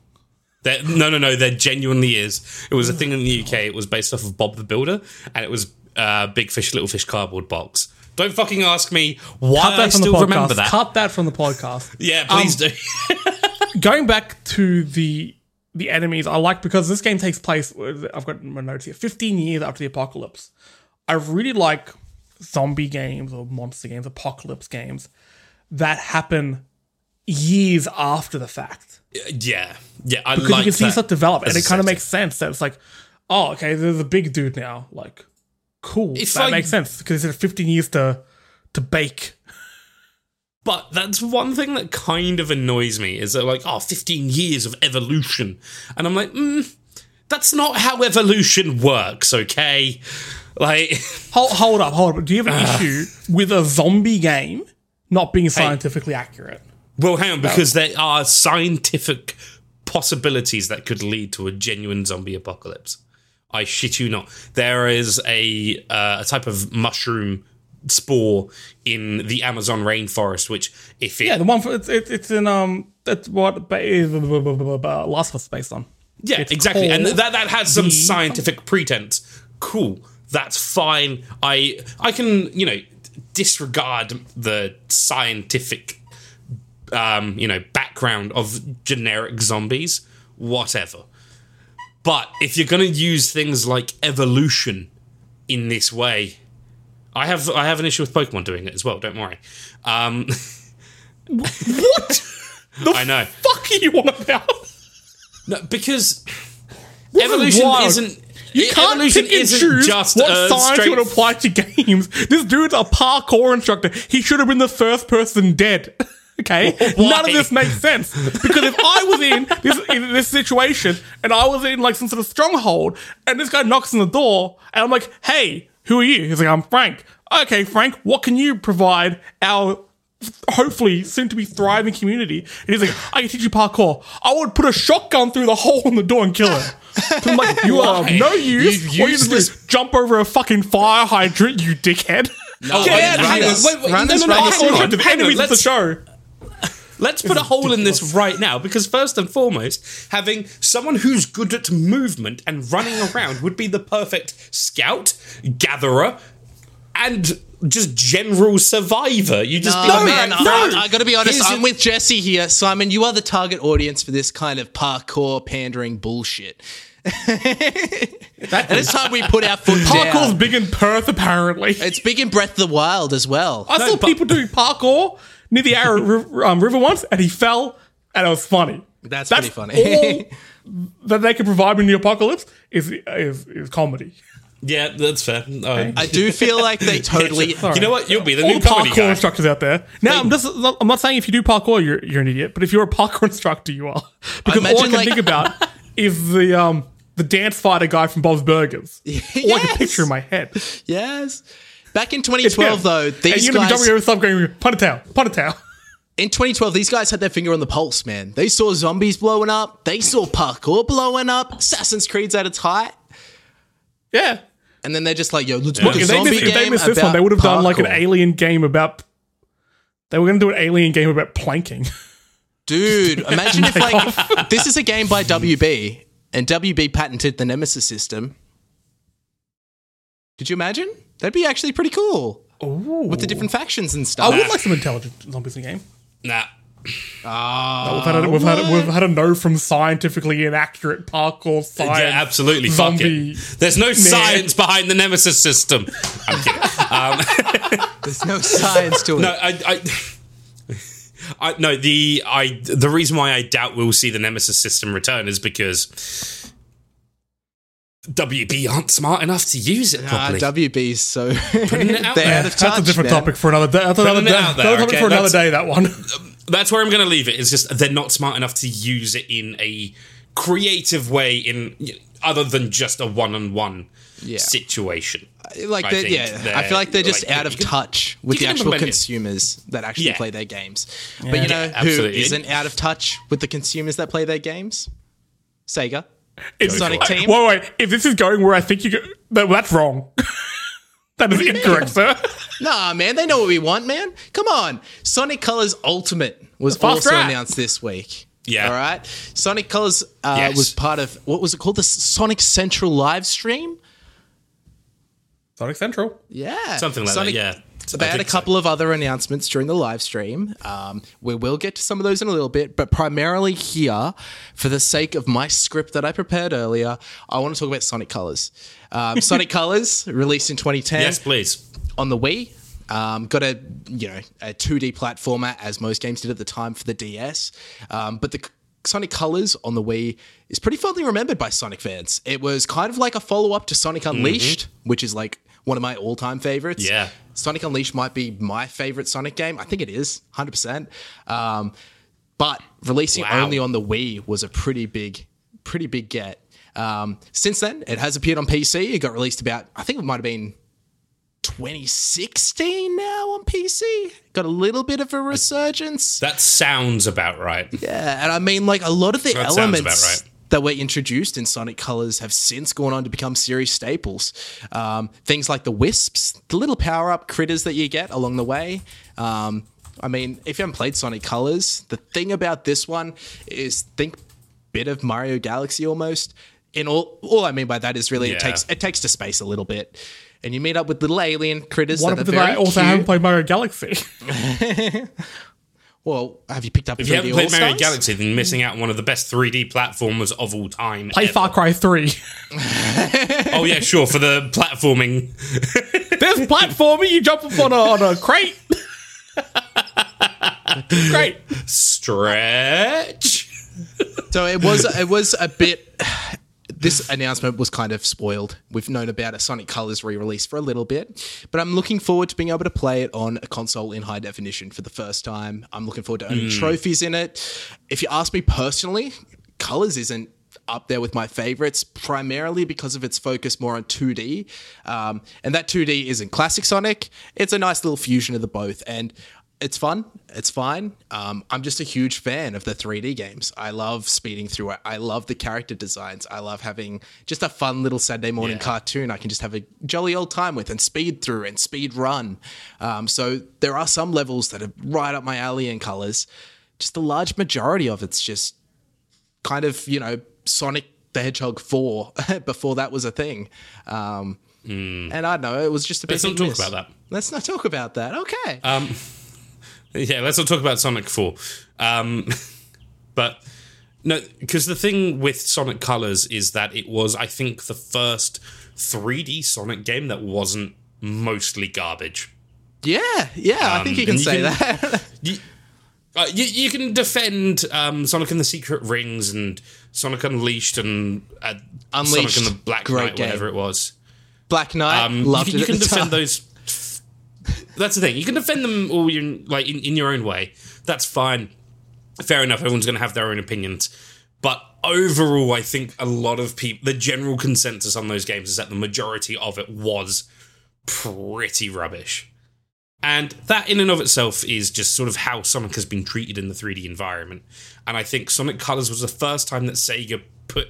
No, no, no. There genuinely is. It was a thing in the UK. It was based off of Bob the Builder, and it was uh, Big Fish, Little Fish cardboard box. Don't fucking ask me why I that from the still remember that. Cut that from the podcast. Yeah, please Um, do. going back to the the enemies, I like because this game takes place. I've got my notes here. Fifteen years after the apocalypse. I really like zombie games or monster games, apocalypse games that happen years after the fact yeah, yeah. I because like you can see that stuff develop, and it kind of makes sense. That it's like, oh, okay, there's a big dude now. Like, cool. It's that like- makes sense because it's 15 years to to bake. But that's one thing that kind of annoys me is that like, oh, 15 years of evolution. And I'm like, mm, that's not how evolution works, okay? Like, Hold, hold up, hold up. Do you have an issue with a zombie game not being scientifically accurate? well, hang on, because there are scientific possibilities that could lead to a genuine zombie apocalypse. I shit you not. There is a uh, a type of mushroom spore in the Amazon rainforest, which if it Yeah, the one for it's it's, it's in um that's what Last of Us based on. Yeah, It's exactly. And that that has some the- scientific pretense. Cool. That's fine. I I can, you know, disregard the scientific um, you know, background of generic zombies, whatever. But if you're going to use things like evolution in this way, I have I have an issue with Pokemon doing it as well, don't worry. Um What? the I know. fuck are you on about? No, because is evolution wild. isn't You can't evolution pick and isn't choose just what science straight you would apply to games. This dude's a parkour instructor. He should have been the first person dead. Okay, none of this makes sense because if I was in this in this situation and I was in like some sort of stronghold and this guy knocks on the door and I'm like, "Hey, who are you?" He's like, "I'm Frank." Okay, Frank, what can you provide our hopefully soon to be thriving community? And he's like, "I can teach you parkour." I would put a shotgun through the hole in the door and kill him. So I'm like, "You are of no use. You used do is jump over a fucking fire hydrant, you dickhead." Oh, Get wait, out of hang here. on, wait, wait, Run no, this, no, no, run hang this, on, run hang the on, enemies of the let's- show. Let's put a hole in this right now because first and foremost, having someone who's good at movement and running around would be the perfect scout, gatherer, and just general survivor. You just be No, like, man, "Right, I, no." I got to be honest. Here's I'm your- with Jesse here, Simon. You are the target audience for this kind of parkour pandering bullshit. and it's time we put our foot Parkour's down. big in Perth, apparently. It's big in Breath of the Wild as well. I saw but- people doing parkour near the Arrow River, um, River once, and he fell, and it was funny. That's pretty funny. all that they can provide me in the apocalypse is is, is comedy. Yeah, that's fair. Oh, I do feel like they totally. you know what? You'll be the All new comedy parkour guy. instructors out there. Now, I'm just I'm not saying if you do parkour, you're you're an idiot, but if you're a parkour instructor, you are. Because all I can like- think about is the um the dance fighter guy from Bob's Burgers. All I can picture in my head. Yes. Back in 2012, Yeah. though, and these you're gonna be guys. jumping over stuff going Punatail, Punatail. in 2012, these guys had their finger on the pulse, man. They saw zombies blowing up. They saw parkour blowing up. Assassin's Creed's at its height. Yeah. And then they're just like, yo, let's make a If they, zombie missed, if they missed this one, they would have done like an alien game about. They were going to do an alien game about planking. Dude, imagine if like this is a game by WB and WB patented the Nemesis system. Could you imagine? That'd be actually pretty cool with the different factions and stuff. I would like some intelligent zombies in the game. Nah. Ah. We've had, a, we've, had a, we've had a no from scientifically inaccurate parkour science. Yeah, absolutely. Fuck zombie. it. There's no science behind the Nemesis system. I'm kidding. Um, There's no science to it. No, I, I, I, no. The I the reason why I doubt we'll see the Nemesis system return is because WB aren't smart enough to use it properly. WB's so putting it out they're there. out of touch. That's a different man. topic for another day. That's another, day, there, another topic okay? for another day, that one. Um, that's where I'm going to leave it. It's just they're not smart enough to use it in a creative way, in other than just a one-on-one Yeah. situation. Like I they're, yeah, I feel like they're just like, out of can- touch with the actual implement it. consumers that actually Yeah. play their games. But you know Yeah, who absolutely. isn't out of touch with the consumers that play their games? Sega. It's- Sonic Team? Wait, wait. If this is going where I think you go, well, that's wrong. that is incorrect, sir. Nah, man, they know what we want, man. Come on. Sonic Colors Ultimate was Fast also track. announced this week. Yeah. All right. Sonic Colors uh, Yes. was part of what was it called? The Sonic Central live stream. Sonic Central. Yeah, Something like Sonic, that. Yeah. They I had a think so. couple of other announcements during the live stream. Um, we will get to some of those in a little bit, but primarily here, for the sake of my script that I prepared earlier, I want to talk about Sonic Colors. Um, Sonic Colors, released in 2010 Yes, please. on the Wii. Um, got a you know a 2D platformer as most games did at the time for the DS, um, but the Sonic Colors on the Wii is pretty fondly remembered by Sonic fans. It was kind of like a follow up to Sonic Unleashed, which is like one of my all time favorites. Yeah. Sonic Unleashed might be my favorite Sonic game. I think it is 100. percent um, But releasing Wow. only on the Wii was a pretty big, pretty big get. Um, since then, it has appeared on PC. It got released about I think it might have been 2016 now on PC. Got a little bit of a resurgence. That sounds about right. Yeah, and I mean, like a lot of the That sounds elements about right. That were introduced in Sonic Colors have since gone on to become series staples. Um, things like the wisps, the little power up critters that you get along the way. Um, I mean, if you haven't played Sonic Colors, the thing about this one is think bit of Mario Galaxy almost. In all, all I mean by that is really Yeah. it takes it takes to space a little bit, and you meet up with little alien critters What that are very I also cute. haven't played Mario Galaxy. Well, have you picked up If 3D you haven't played Mario Galaxy, then you're missing out on one of the best 3D platformers of all time. Play ever. Far Cry 3. Oh yeah, sure. For the platforming, There's platforming, you jump up on a, on a crate. Great. stretch. So it was it was a bit. This announcement was kind of spoiled. We've known about a Sonic Colors re-release for a little bit, but I'm looking forward to being able to play it on a console in high definition for the first time. I'm looking forward to earning trophies in it. If you ask me personally, Colors isn't up there with my favorites, primarily because of its focus more on 2D. Um, and that 2D isn't classic Sonic. It's a nice little fusion of the both. And it's fun. It's fine. Um, I'm just a huge fan of the 3D games. I love speeding through it. I love the character designs. I love having just a fun little Saturday morning Yeah. cartoon I can just have a jolly old time with and speed through and speed run. Um, so there are some levels that are right up my alley in colors. Just the large majority of it's just kind of, you know, Sonic the Hedgehog 4 before that was a thing. Um, And I don't know, it was just a bit Let's not talk miss. about that. Let's not talk about that. Okay. Yeah, let's not talk about Sonic 4. Um, but no, because the thing with Sonic Colors is that it was, I think, the first 3D Sonic game that wasn't mostly garbage. yeah, yeah, I think you can you say can- that. You, uh, you, you can defend um, Sonic and the Secret Rings and Sonic Unleashed and uh, Unleashed, Sonic and the Black Knight, whatever it was. Black Knight, Um, loved you, can- it you can defend time. those. That's the thing. You can defend them all like in, in your own way. That's fine. Fair enough. Everyone's going to have their own opinions. But overall, I think a lot of people, the general consensus on those games is that the majority of it was pretty rubbish. And that, in and of itself, is just sort of how Sonic has been treated in the 3D environment. And I think Sonic Colors was the first time that Sega put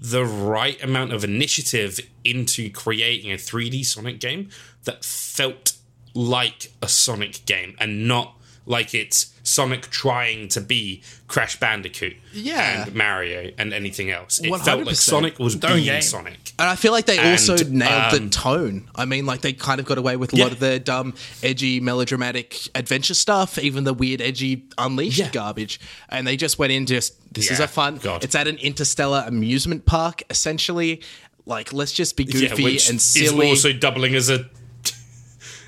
the right amount of initiative into creating a 3D Sonic game that felt like a Sonic game and not like it's Sonic trying to be Crash Bandicoot Yeah. and Mario and anything else. It felt like 100%. Sonic was being game. Sonic. And I feel like they also And, nailed the um, tone. I mean, like they kind of got away with a Yeah. lot of the dumb, edgy, melodramatic adventure stuff, even the weird, edgy, unleashed Yeah. garbage. And they just went in just this is a fun. God. It's at an interstellar amusement park, essentially. Like, let's just be goofy and is silly. also doubling as a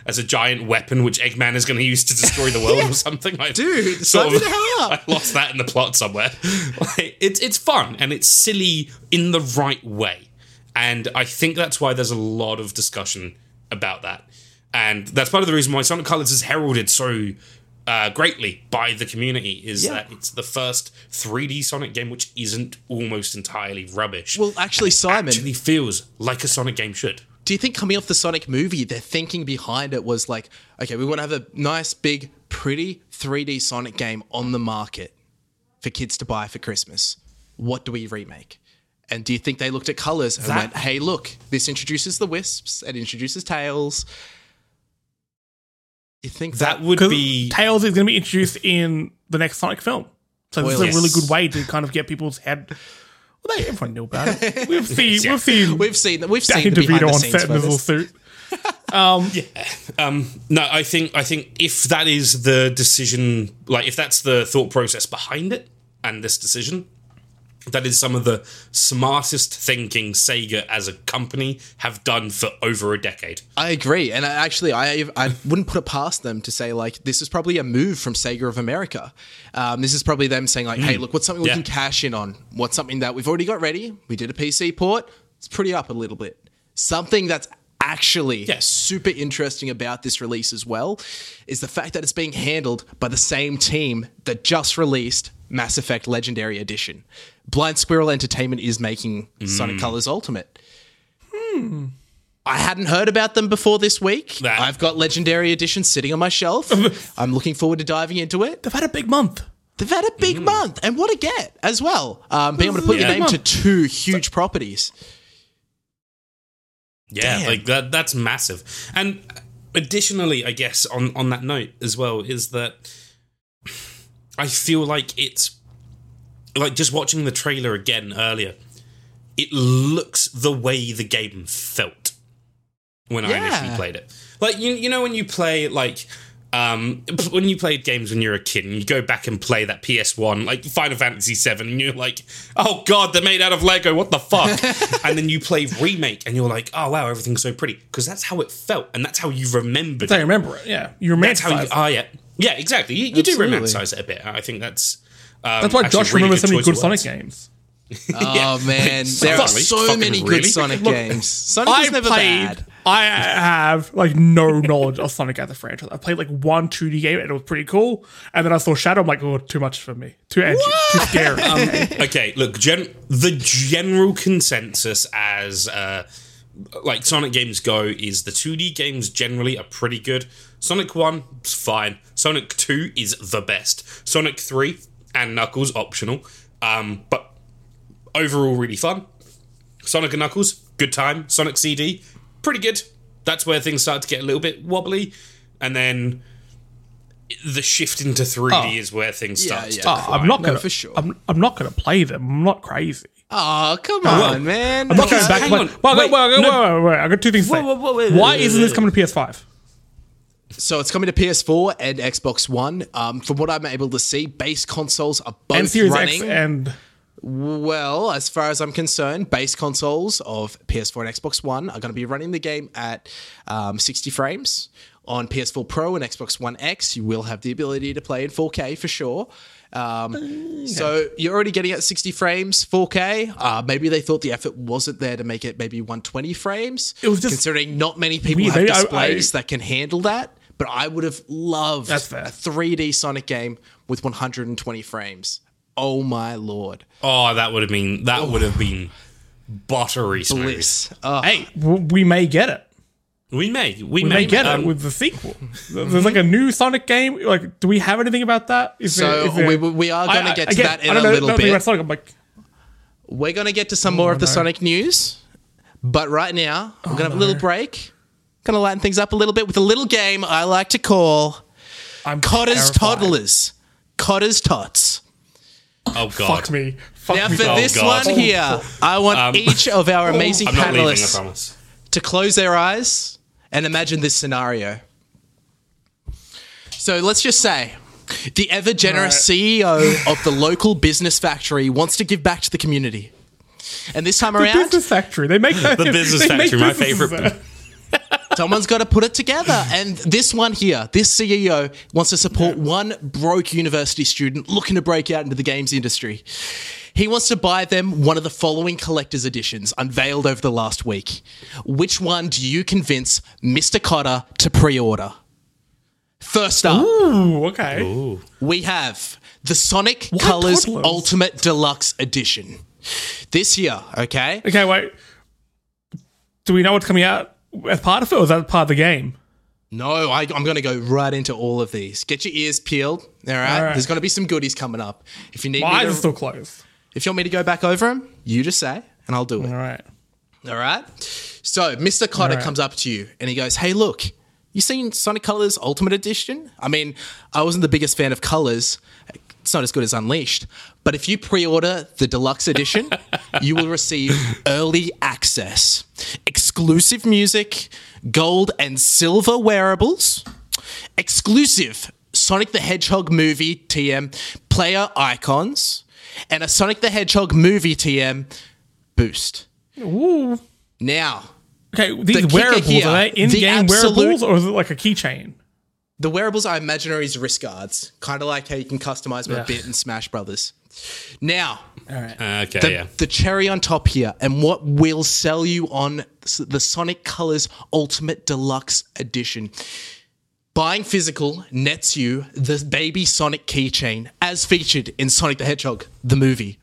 as a giant weapon which Eggman is going to use to destroy the world or something. Like, Dude, sort sign me the hell up. I lost that in the plot somewhere. Like, it's it's fun and it's silly in the right way, and I think that's why there's a lot of discussion about that, and that's part of the reason why Sonic Colors is heralded so. Uh, greatly by the community is Yeah. that it's the first 3D Sonic game which isn't almost entirely rubbish. well, actually, Simon, actually feels like a Sonic game should. Do you think coming off the Sonic movie, their thinking behind it was like, okay, we want to have a nice, big, pretty 3D Sonic game on the market for kids to buy for Christmas? What do we remake? And do you think they looked at colors and That- went, hey, look, this introduces the wisps, it introduces tails. You think that, That would be Tails is going to be introduced in the next Sonic film. So this is a really good way to kind of get people's head. Well, they, everyone knew about it. We've seen, Yeah. we've seen we've seen we've seen Danny DeVito on set in his little photos. suit. um no i think i think if that is the decision like if that's the thought process behind it and this decision that is some of the smartest thinking sega as a company have done for over a decade I agree, and I, actually, I I wouldn't put it past them to say like this is probably a move from Sega of America. Um, this is probably them saying like, hey, look, what's something we Yeah. can cash in on? What's something that we've already got ready? We did a PC port. It's pretty up a little bit. Something that's actually Yes. super interesting about this release as well is the fact that it's being handled by the same team that just released Mass Effect Legendary Edition. Blind Squirrel Entertainment is making Sonic hmm. Colors Ultimate. Hmm. I hadn't heard about them before this week. That- I've got Legendary Edition sitting on my shelf. I'm looking forward to diving into it. They've had a big month. They've had a big hmm. month, and what a get as well. Um, being able to put your name to two huge properties. Yeah, Damn. like that that's massive. And additionally, I guess on on that note as well is that I feel like it's like just watching the trailer again earlier. It looks the way the game felt when I initially played it. Like you you know when you play like um when you played games when you're a kid and you go back and play that PS1 like Final Fantasy 7 and you're like oh god they're made out of Lego what the fuck and then you play remake and you're like oh wow everything's so pretty because that's how it felt and that's how you remembered I it. remember it. Yeah, you remember it. that's how you it. oh yeah yeah exactly you, you do romanticize it a bit I think that's um, That's why Josh really remembers so many good Sonic words. games. Oh man, there are so fucking many really? good Sonic Look, games. Sonic I is never played. bad. I have like no knowledge of Sonic as a franchise. I played like one 2D game and it was pretty cool, and then I saw Shadow. I'm like, oh, too much for me. Too edgy. Too scary. okay, look, gen- the general consensus as uh, like Sonic games go is the 2D games generally are pretty good. Sonic 1 is fine. Sonic 2 is the best. Sonic 3 and Knuckles optional. Um, but overall really fun. Sonic and Knuckles, good time. Sonic CD, pretty good. That's where things start to get a little bit wobbly. And then the shift into 3D Oh. is where things Yeah, start to yeah. Oh. I'm not gonna. for sure. I'm, I'm not gonna play them. I'm not crazy. Oh come on, man! I'm not going Okay, back. hang Wait, on. wait, wait, Wait, wait, no. wait, wait, wait. I got two things to say. Whoa, whoa, whoa, wait, Why wait, isn't wait, this coming to PS5? So it's coming to PS4 and Xbox One. Um, from what I'm able to see, base consoles are both And Series running. X and well, as far as I'm concerned, base consoles of PS4 and Xbox One are going to be running the game at um, 60 frames. On PS4 Pro and Xbox One X, you will have the ability to play in 4K for sure. Um, So you're already getting at 60 frames, 4K. Uh, maybe they thought the effort wasn't there to make it maybe 120 frames. It was just considering not many people weird. have Maybe I- displays that can handle that. But I would have loved That's fair. a 3D Sonic game with 120 frames. Oh my lord, Oh, that would have been that would have been buttery smooth. bliss! Oh, hey, we may get it. We may, we, We may, may get um, it with the sequel. There's like a new Sonic game. Like, do we have anything about that? Is So is we- we are gonna I- I- get to that in I don't a know little nothing bit. About Sonic. I'm like, We're going to get to some more of the no. Sonic news, but right now we're going to have a little break. Going to lighten things up a little bit with a little game I like to call I'm Cotter's terrified. Toddlers. Cotter's Tots. Oh god, Fuck me. Fuck Now me. for Oh, this God. one here, I want Um, each of our amazing I'm not leaving. Panelists to close their eyes and imagine this scenario. So let's just say the ever generous CEO of the local business factory wants to give back to the community. And this time around. The around, business factory. They make the Business Factory, my favorite. Someone's got to put it together. And this one here, this CEO wants to support one broke university student looking to break out into the games industry. He wants to buy them one of the following collector's editions unveiled over the last week. Which one do you convince Mr. Cotter to pre order? First up, Ooh, okay. we have the Sonic Colors toddlers? Ultimate Deluxe Edition. This year, okay? Okay, wait. Do we know what's coming out as part of it, or is that part of the game? No, I, I'm going to go right into all of these. Get your ears peeled. All right. All right. There's going to be some goodies coming up. If you need My eyes to, are still closed. if you want me to go back over them, you just say, and I'll do it. All right. All right. So Mr. Cotter right. comes up to you and he goes, "Hey, look, you seen Sonic Colors Ultimate Edition? I mean, I wasn't the biggest fan of Colors. It's not as good as Unleashed, but if you pre-order the deluxe edition, you will receive early access, exclusive music, gold and silver wearables, exclusive Sonic the Hedgehog movie TM player icons, and a Sonic the Hedgehog movie TM boost." Ooh. Now, Okay, The these kicker wearables here, are they in-game wearables, or is it like a keychain? The wearables I imagine are his wrist guards, kind of like how you can customize them Yeah. a bit in Smash Brothers. Now, All right. Uh, okay, the, yeah. the cherry on top here, and what will sell you on the Sonic Colors Ultimate Deluxe Edition. Buying physical nets you the baby Sonic keychain as featured in Sonic the Hedgehog, the movie.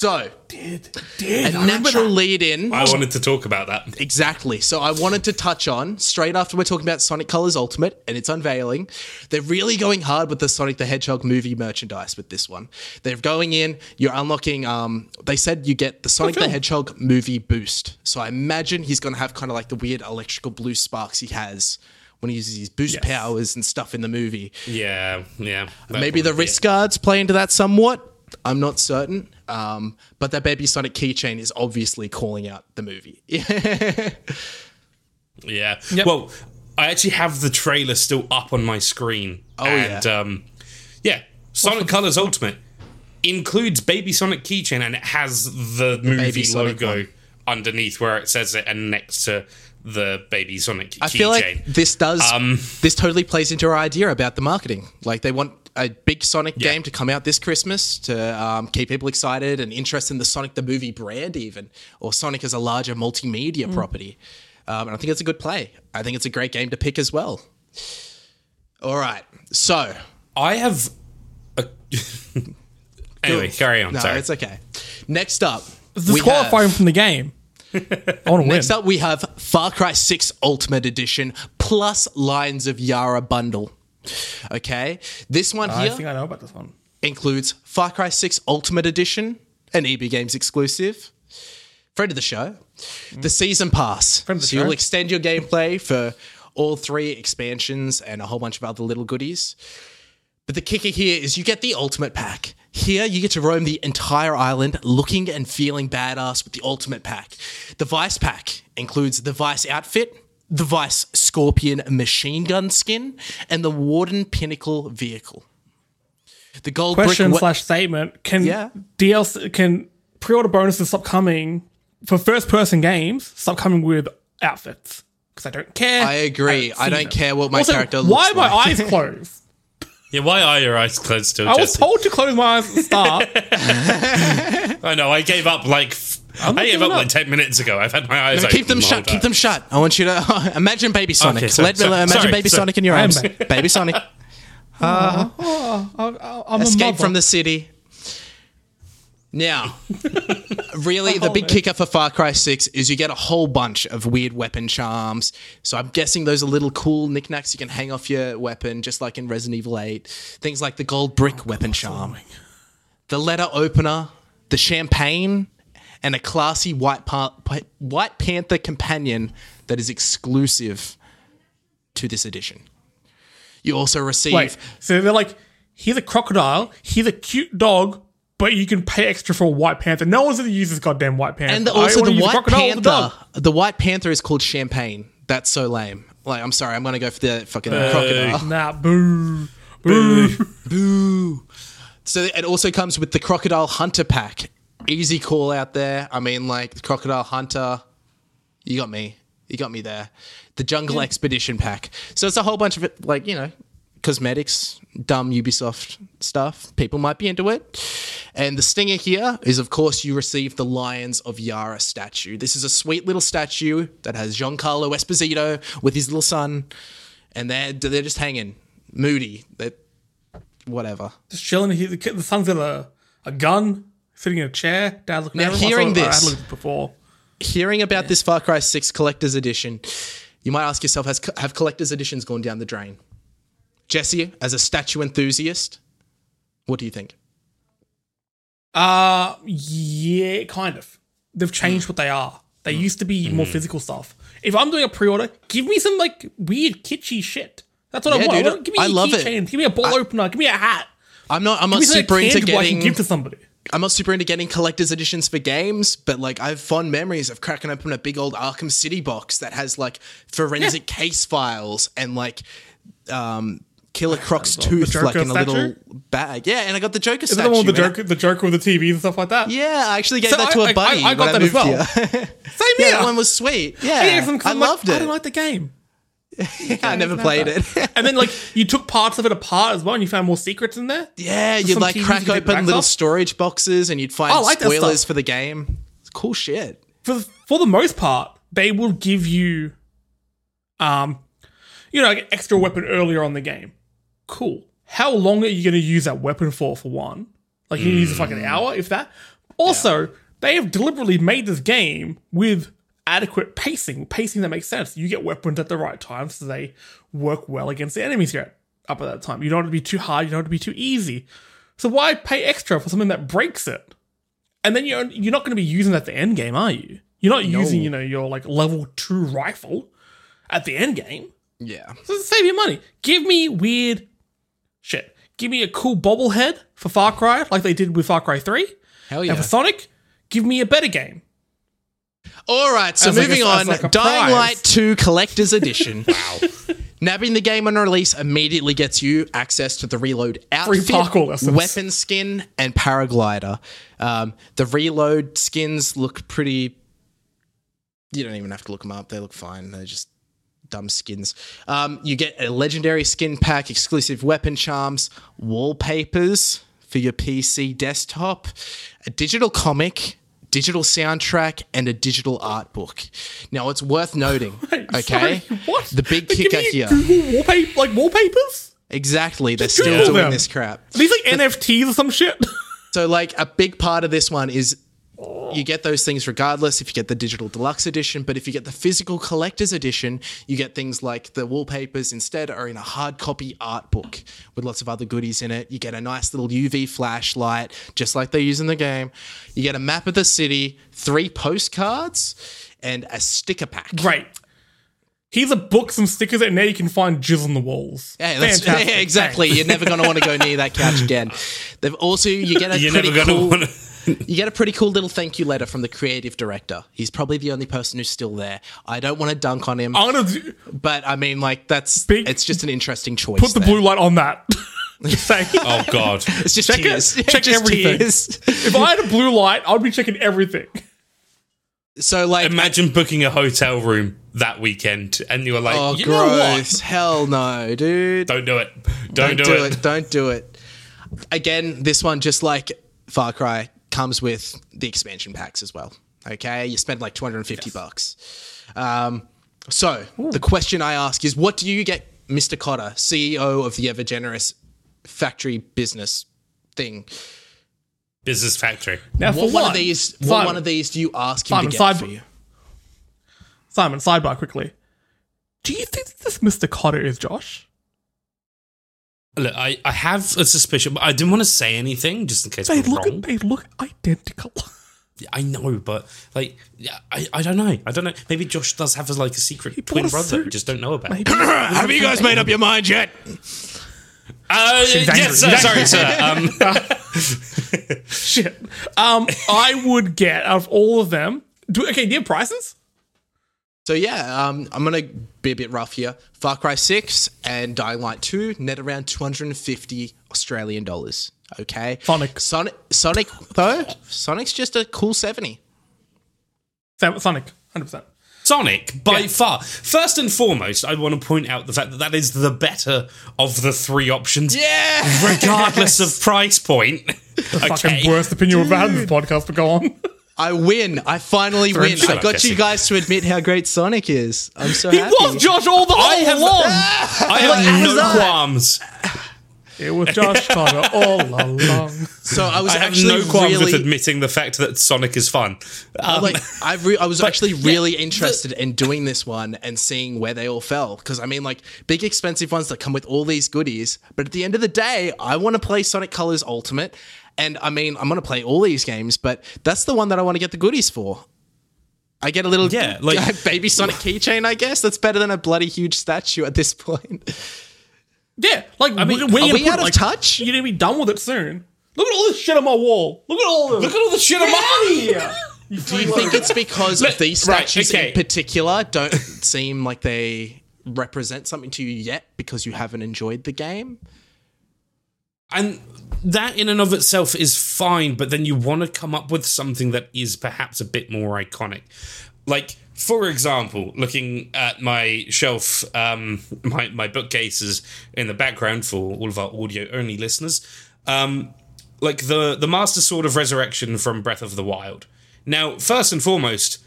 So, Did did a I remember natural lead in. I wanted to talk about that. Exactly. So I wanted to touch on straight after we're talking about Sonic Colors Ultimate and its unveiling. They're really going hard with the Sonic the Hedgehog movie merchandise with this one. They're going in. You're unlocking. Um, they said you get the Sonic the. Hedgehog movie boost. So I imagine he's going to have kind of like the weird electrical blue sparks he has when he uses his boost Yes. powers and stuff in the movie. Yeah, yeah. Maybe the wrist guards play into that somewhat. I'm not certain. Um, but that Baby Sonic keychain is obviously calling out the movie. Yeah. Yep. Well, I actually have the trailer still up on my screen. Oh, and, yeah. um, yeah. Sonic Colors Ultimate includes Baby Sonic keychain and it has the, movie logo one. underneath where it says it and next to the Baby Sonic keychain. I feel like this does Um, this totally plays into our idea about the marketing. Like they want a big Sonic game to come out this Christmas to um, keep people excited and interested in the Sonic the movie brand, even or Sonic as a larger multimedia property. Um, and I think it's a good play. I think it's a great game to pick as well. All right, so I have a. anyway, carry on. no, Sorry. it's okay. Next up, we Disqualify have- from the game. I want to win. Next up, we have Far Cry 6 Ultimate Edition plus Lions of Yara bundle. Okay, this one I here think I know about this one. includes Far Cry 6 Ultimate Edition, an EB Games exclusive. Friend of the show, mm. the season pass. Friend of the so you'll extend your gameplay for all three expansions and a whole bunch of other little goodies. But the kicker here is you get the ultimate pack. Here, you get to roam the entire island looking and feeling badass with the ultimate pack. The Vice pack includes the Vice outfit, the Vice Scorpion machine gun skin, and the Warden Pinnacle vehicle. The gold Question brick. we- slash statement: Can Yeah. DLC can pre-order bonuses stop coming for first-person games? Stop coming with outfits because I don't care. I agree. haven't I don't them. care what my Also, character Why looks are my like. eyes closed? yeah, why are your eyes closed still, I was told to close my eyes at the start. I know. I gave up like. F- I not gave giving up like ten minutes ago. I've had my eyes open. Keep them the shut. Keep them shut. I want you to imagine Baby Sonic. Okay, sorry, Let me sorry, imagine sorry, Baby sorry. Sonic in your I am arms. ba- Baby Sonic. I'm Escape a from the city. Now, really, the big kicker for Far Cry 6 is you get a whole bunch of weird weapon charms. So I'm guessing those are little cool knickknacks you can hang off your weapon, just like in Resident Evil 8. Things like the gold brick weapon charm, the letter opener, the champagne, and a classy White, pa- White Panther companion that is exclusive to this edition. You also receive. Wait, so they're like, here's a crocodile, here's a cute dog, but you can pay extra for a white panther. No one's gonna use this goddamn white panther. And the, also the White or the. Panther. The White Panther is called Champagne. That's so lame. Like, I'm sorry, I'm gonna go for the fucking crocodile. Nah, boo, boo. Boo. So it also comes with the Crocodile Hunter pack. Easy call out there. I mean, like the Crocodile Hunter. You got me. You got me there. The Jungle Expedition pack. So it's a whole bunch of like you know, cosmetics, dumb Ubisoft stuff. People might be into it. And the stinger here is, of course, you receive the Lions of Yara statue. This is a sweet little statue that has Giancarlo Esposito with his little son, and they're they're just hanging, moody. They, whatever. Just chilling. He, the, the son's got a, a gun, sitting in a chair. Dad looking Now, at him. Hearing I this- had looked before. hearing about this Far Cry 6 collector's edition, you might ask yourself, has have collector's editions gone down the drain? Jesse, as a statue enthusiast, what do you think? Uh yeah, kind of. They've changed Hmm. what they are. They used to be more physical stuff. If I'm doing a pre-order, give me some like weird kitschy shit. That's what Yeah, I want. dude, I want- give me I a love it. keychain. Give me a ball opener. Give me a hat. I'm not. I'm not Give me super into tangible I can getting. give to somebody. I'm not super into getting collector's editions for games, but like I have fond memories of cracking open a big old Arkham City box that has like forensic case files and like um, Killer Croc's tooth like in a little bag. Yeah, and I got the Joker Is it statue. the one with the and I- Joker, the Joker with the TV and stuff like that? yeah, I actually gave So that to I- a buddy. I, I got when that as moved well. here. Same yeah, here. that one was sweet. Yeah, Yeah, 'cause I'm- 'cause I I'm like, loved I it. don't like the game. I never played it. And then like you took parts of it apart as well, and you found more secrets in there. yeah, Just you'd some like TVs crack you take open back little off? storage boxes and you'd find I like that spoilers stuff. for the game. It's cool shit. for for the most part, they will give you, um, you know, like an extra weapon earlier on the game. Cool. How long are you going to use that weapon for? For one, like you use it for like Hmm. an hour, if that. Also, they have deliberately made this game with adequate pacing, pacing that makes sense. You get weapons at the right time, so they work well against the enemies you up at that time. You don't want to be too hard, you don't want to be too easy. So why pay extra for something that breaks it? And then you're you're not going to be using that at the end game, are you? You're not using, you know, your like level two rifle at the end game. Yeah. So save your money. Give me weird shit. Give me a cool bobblehead for Far Cry, like they did with Far Cry 3. Hell yeah. And for Sonic, give me a better game. All right, so like a- moving as on, like a Dying prize. Light 2 Collector's Edition. wow. Nabbing the game on release immediately gets you access to the Reload outfit, parkour lessons. weapon skin, and paraglider. Um, the Reload skins look pretty. You don't even have to look them up; they look fine. They're just dumb skins. Um, you get a legendary skin pack, exclusive weapon charms, wallpapers for your PC desktop, a digital comic, digital soundtrack, and a digital art book. Now, it's worth noting, okay? Sorry, what? The big give kicker here. Google wallpaper, like wallpapers? Exactly. They're Just still Google doing them. this crap. Are these like NFTs or some shit? So, like, a big part of this one is you get those things regardless if you get the digital deluxe edition, but if you get the physical collector's edition, you get things like the wallpapers instead are in a hard copy art book with lots of other goodies in it. You get a nice little UV flashlight, just like they use in the game. You get a map of the city, three postcards, and a sticker pack. Great. Here's a book, some stickers, and now you can find jizz on the walls. Yeah, that's, yeah, exactly. You're never going to want to go near that couch again. They've also you get a You're pretty never going to cool, want to. You get a pretty cool little thank you letter from the creative director. He's probably the only person who's still there. I don't want to dunk on him, I'm gonna do, but I mean, like that's Big- it's just an interesting choice. put the there. blue light on that. Just saying. Oh God. It's just Check it- tears. check Just everything. tears. if I had a blue light, I'd be checking everything. So like, Imagine booking a hotel room that weekend, and you were like, oh you know what? gross, hell no, dude. Don't do it. Don't, do, it. Don't do it. Again, this one, just like Far Cry, comes with the expansion packs as well. Okay, you spend like 250 bucks. Um, so the question I ask is, what do you get, Mr. Cotter, CEO of the Ever Generous factory business thing? Business factory. Now, What for one one, of these? What one of these do you ask him Simon, to get side- for you? Simon, sidebar quickly. Do you think this Mr. Cotter is Josh? Look, I, I have a suspicion, but I didn't want to say anything just in case They we're look, wrong. they look identical. I know, but like, yeah, I, I don't know. I don't know. Maybe Josh does have like a secret bought twin a brother. suit. We just don't know about. Maybe. Have you guys made up your mind yet? Uh, yes, angry. uh, sorry, sir. Um, Shit. Um, I would get out of all of them. Do, okay, do you have prices? So yeah, um, I'm gonna be a bit rough here. Far Cry Six and Dying Light Two net around 250 Australian dollars. Okay, Sonic. Sonic, Sonic though, Sonic's just a cool 70. Sonic, hundred percent. Sonic, by Yeah. far. First and foremost, I want to point out the fact that that is the better of the three options, Yeah, regardless of price point. Fucking okay. worst opinion we've had in this podcast, but go on. I win. I finally win. Shut I got Jesse. you guys to admit how great Sonic is. I'm so He happy. was Josh all the whole have- along. I have was no that? qualms. It was Josh Cotter all along. So I was I have actually no qualms really with admitting the fact that Sonic is fun. Um, like I re- I was actually yeah, really interested in doing this one and seeing where they all fell because I mean like big expensive ones that come with all these goodies but at the end of the day I want to play Sonic Colors Ultimate and I mean I'm going to play all these games but that's the one that I want to get the goodies for I get a little Yeah, like- baby Sonic keychain I guess that's better than a bloody huge statue at this point Yeah, like I mean, mean, we're are gonna we put, out of like, touch? You're gonna be done with it soon. Look at all this shit on my wall. Look at all this. look at all the shit I'm on. here. You Do you think it's because of these right, statues okay. in particular don't seem like they represent something to you yet because you haven't enjoyed the game? And that in and of itself is fine, but then you want to come up with something that is perhaps a bit more iconic. Like, for example, looking at my shelf, um, my, my bookcases in the background for all of our audio only listeners, um, like the, the Master Sword of Resurrection from Breath of the Wild. Now, first and foremost,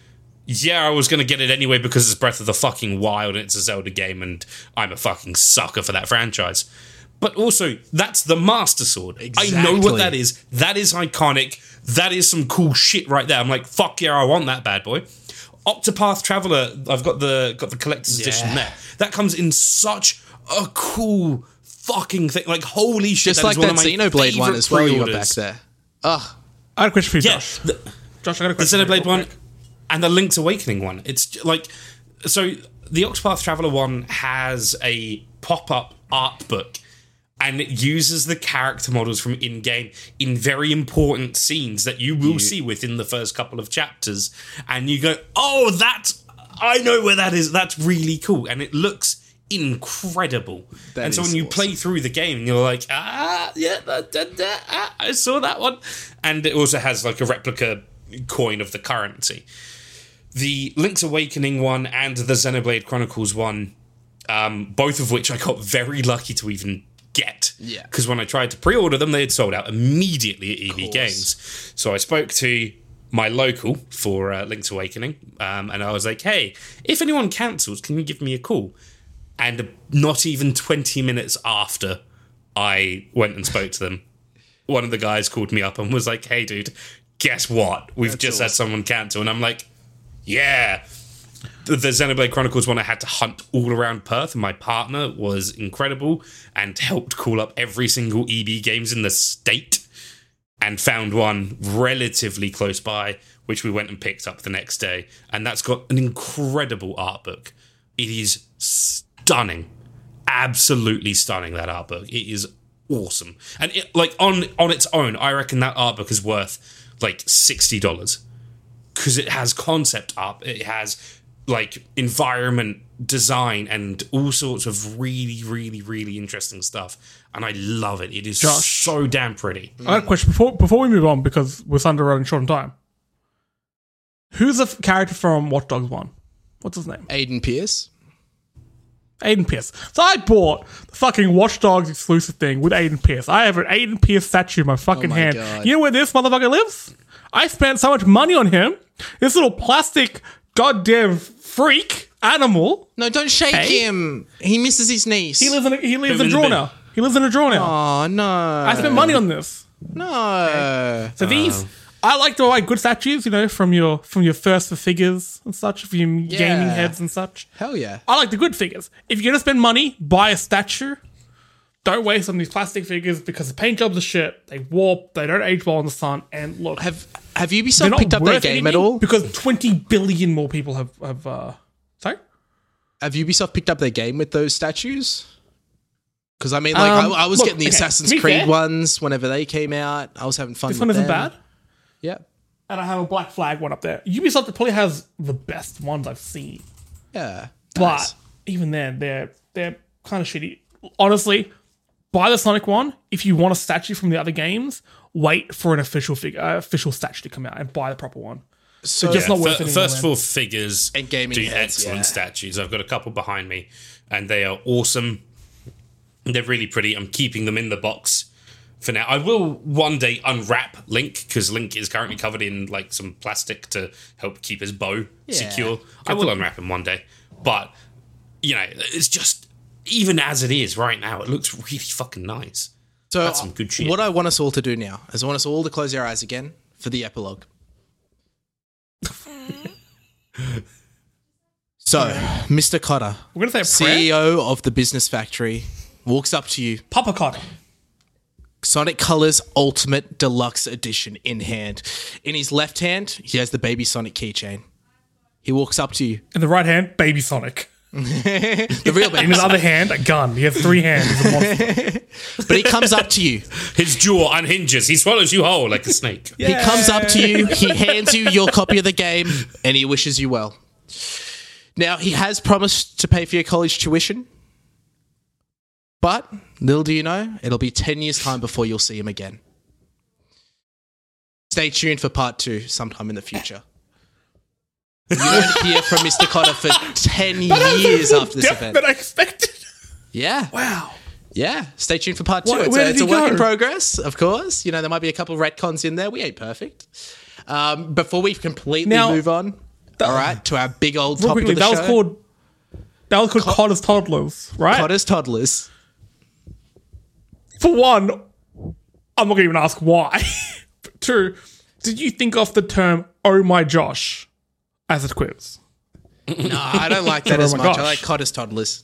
yeah, I was going to get it anyway because it's Breath of the fucking Wild and it's a Zelda game, and I'm a fucking sucker for that franchise. But also that's the Master Sword. I know what that is. That is iconic. That is some cool shit right there. I'm like, fuck yeah, I want that bad boy. Octopath Traveler, I've got the got the collector's edition there. That comes in such a cool fucking thing. Like holy shit, Just that like is one that of my Xenoblade one as well. You got back pre-orders. there. Oh, I had a question for you, Yeah, Josh. the- Josh, I got a the question. for you Xenoblade real one quick. and the Link's Awakening one. It's like so the Octopath Traveler one has a pop-up art book and it uses the character models from in-game in very important scenes that you will see within the first couple of chapters and you go, "Oh, that's I know where that is. That's really cool." And it looks incredible. And so when you awesome. play through the game you're like, ah, yeah, that, that, that, ah, I saw that one. And it also has like a replica coin of the currency. The Link's Awakening one and the Xenoblade Chronicles one, um, both of which I got very lucky to even get. Yeah. Because when I tried to pre order them, they had sold out immediately at EB Games. So I spoke to my local for uh, Link's Awakening um, and I was like, hey, if anyone cancels, can you give me a call? And not even 20 minutes after I went and spoke to them, one of the guys called me up and was like, hey, dude, guess what? We've just had someone cancel. And I'm like, yeah. The, the Xenoblade Chronicles one, I had to hunt all around Perth, and my partner was incredible and helped call up every single EB games in the state and found one relatively close by, which we went and picked up the next day. And that's got an incredible art book. It is stunning, absolutely stunning. That art book, it is awesome. And it, like on on its own, I reckon that art book is worth like sixty dollars because it has concept art, it has like environment design and all sorts of really, really, really interesting stuff. And I love it. It is Josh. so damn pretty. I have a question before before we move on because we're under running short on time. Who's the f- character from Watch Dogs One? What's his name? Aiden Pearce. Aiden Pearce. So I bought the fucking Watch Dogs exclusive thing with Aiden Pearce. I have an Aiden Pearce statue in my fucking oh my hand. God. You know where this motherfucker lives? I spent so much money on him. This little plastic goddamn freak animal. No, don't shake Hey? him. He misses his niece. He lives in a, he lives in a drawer now. He lives in a drawer now. Oh no! I spent money on this. no. So these, I like to buy good statues, you know, from your from your first for figures and such, for your gaming Yeah. heads and such. Hell yeah! I like the good figures. If you're gonna spend money, buy a statue. Don't waste on these plastic figures because the paint jobs are shit. They warp. They don't age well in the sun. And look, Have Have Ubisoft picked up their game at all? because 20 billion more people have have. Uh, sorry. Have Ubisoft picked up their game with those statues? Because I mean, like, Um, I, I was look, getting the okay, Assassin's Creed fair- ones whenever they came out. I was having fun. This one isn't them. bad. Yeah, And I have a black flag one up there. Ubisoft probably has the best ones I've seen. yeah. But Nice. even then, they're they're kind of shitty. Honestly, buy the Sonic one. If you want a statue from the other games, wait for an official figure, uh, official statue to come out and buy the proper one. so just not Fir- worth it first anymore, four figures And gaming do heads, excellent yeah. statues. I've got a couple behind me, and they are awesome. They're really pretty. I'm keeping them in the box for now. I will one day unwrap Link because Link is currently covered in like some plastic to help keep his bow secure. I will unwrap him one day, but you know, it's just even as it is right now, it looks really fucking nice. So That's some good shit. What I want us all to do now is I want us all to close our eyes again for the epilogue. so, Mr. Cotter, We're gonna say a prayer. CEO of the Business Factory, walks up to you, Papa Cotter. Sonic Colors Ultimate Deluxe Edition in hand. In his left hand, he has the Baby Sonic keychain. He walks up to you, In the right hand, Baby Sonic. the real In his other hand, a gun. He has three hands. He's a monster. but he comes up to you. His jaw unhinges. He swallows you whole like a snake. He comes up to you, he hands you your copy of the game, and he wishes you well. Now, he has promised to pay for your college tuition, but little do you know, it'll be 10 years' time before you'll see him again. Stay tuned for part two sometime in the future. You won't hear from Mr. Cotter for 10 years after this event. that I expected. Yeah. Wow. Yeah, stay tuned for part two. It's a, it's a work in progress, of course. You know, there might be a couple of retcons in there. We ain't perfect. Um, before we completely Now- move on, all right, to our big old topic quickly, of the that was show, called. That was called Cotter's Toddlers, right? Cotter's Toddlers. For one, I'm not going to even ask why. Two, did you think of the term "Oh my Josh" as a quiz? No, I don't like that Oh as my much. I gosh. like codest toddlers.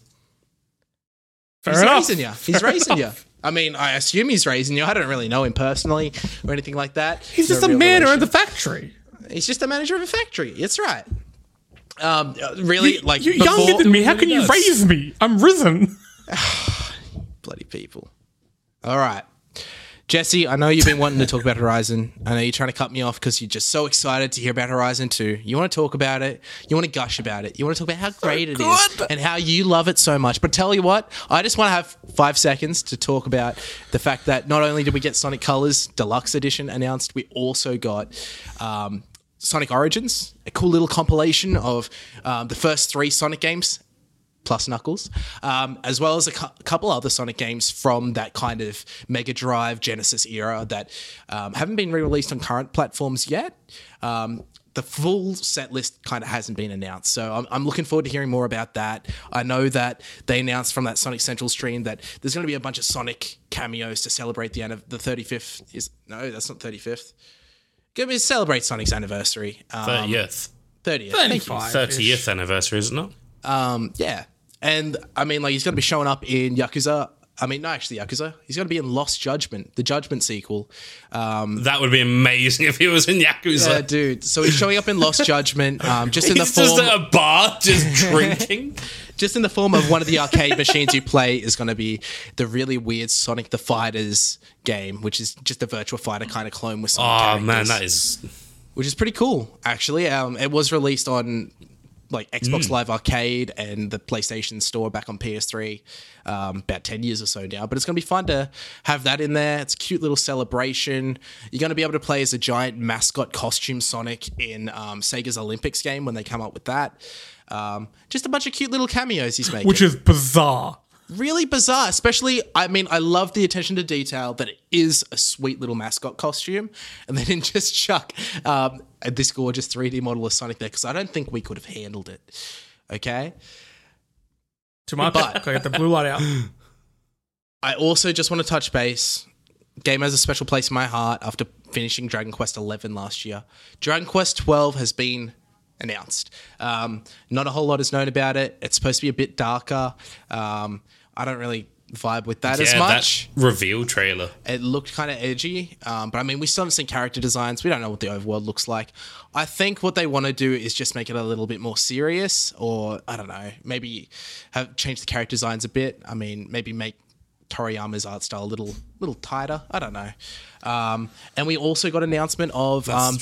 Fair he's enough. raising you. He's raising you. I mean, I assume he's raising you. I don't really know him personally or anything like that. He's No just a real man relation. at the factory. He's just a manager of a factory. It's right. Um, uh, really, like You're before, younger than me. How can you raise me? I'm risen. bloody people. All right. Jesse, I know you've been wanting to talk about Horizon. I know you're trying to cut me off because you're just so excited to hear about Horizon 2. You want to talk about it. You want to gush about it. You want to talk about how great it is good. and how you love it so much. But tell you what, I just want to have five seconds to talk about the fact that not only did we get Sonic Colors Deluxe Edition announced, we also got um, Sonic Origins, a cool little compilation of um, the first three Sonic games plus Knuckles, um, as well as a cou- couple other Sonic games from that kind of Mega Drive Genesis era that um, haven't been re-released on current platforms yet. Um, the full set list kind of hasn't been announced, so I'm, I'm looking forward to hearing more about that. I know that they announced from that Sonic Central stream that there's going to be a bunch of Sonic cameos to celebrate the end of the 35th. Is no, that's not 35th. Going to celebrate Sonic's anniversary. Um, 30th. 30th. Thank you. 30th anniversary, isn't it? Um, yeah. And I mean, like, he's going to be showing up in Yakuza. I mean, no, actually, Yakuza. He's going to be in Lost Judgment, the Judgment sequel. Um, That would be amazing if he was in Yakuza. uh, dude, so he's showing up in Lost Judgment, um, just in the He's just form, at a bar, just drinking. just in the form of one of the arcade machines you play is going to be the really weird Sonic the Fighters game, which is just a Virtua Fighter kind of clone with Sonic Oh characters, man, that is which is pretty cool, actually. Um, it was released on like Xbox Live Arcade and the PlayStation Store back on PS3 um, about 10 years or so now. But it's going to be fun to have that in there. It's a cute little celebration. You're going to be able to play as a giant mascot costume Sonic in um, Sega's Olympics game when they come up with that. Um, just a bunch of cute little cameos he's making Which is bizarre. Really bizarre. Especially, I mean, I love the attention to detail that it is a sweet little mascot costume, and they didn't just chuck um, this gorgeous 3D model of Sonic there because I don't think we could have handled it. Okay. Too much. But- Gotta get the blue light out. I also just want to touch base. Game has a special place in my heart after finishing Dragon Quest XI last year. Dragon Quest XII has been announced. Um, not a whole lot is known about it. It's supposed to be a bit darker. Um, I don't really vibe with that as yeah, much. that reveal trailer. It looked kind of edgy, um, but I mean, we still haven't seen character designs. We don't know what the overworld looks like. I think what they want to do is just make it a little bit more serious, or I don't know, maybe have change the character designs a bit. I mean, maybe make Toriyama's art style a little little tighter. I don't know. Um, and we also got announcement of um,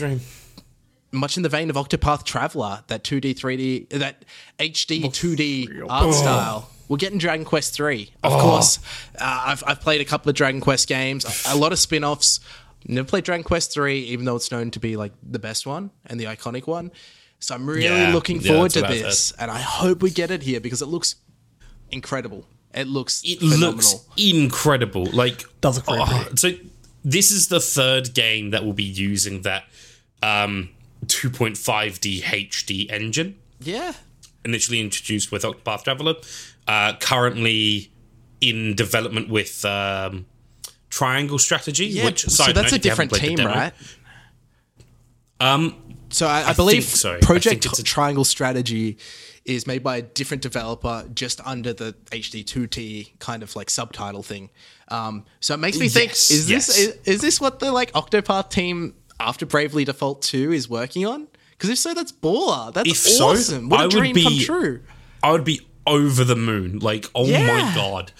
much in the vein of Octopath Traveler, that 2D, 3D, that HD 2D art style. We're getting Dragon Quest 3. Of course, uh, I've, I've played a couple of Dragon Quest games, a, lot of spin offs. Never played Dragon Quest 3, even though it's known to be like the best one and the iconic one. So I'm really Yeah, looking forward to this. And I hope we get it here because it looks incredible. It looks It phenomenal. looks incredible. Like Does look oh, so. This is the third game that will be using that um, 2.5D HD engine. yeah. initially introduced with Octopath Traveler, uh, currently in development with um, Triangle Strategy. Yeah, which so that's note, a if you haven't different team, right? Um, So I, I, believe so. I Project think Triangle Strategy is made by a different developer, just under the HD2D kind of like subtitle thing. Um, so it makes me think: Yes, is this is, is this what the like Octopath team after Bravely Default Two is working on? Because if so, that's baller. That's If so, awesome. what a I would dream come true. I would be over the moon. Like, oh Yeah. my god,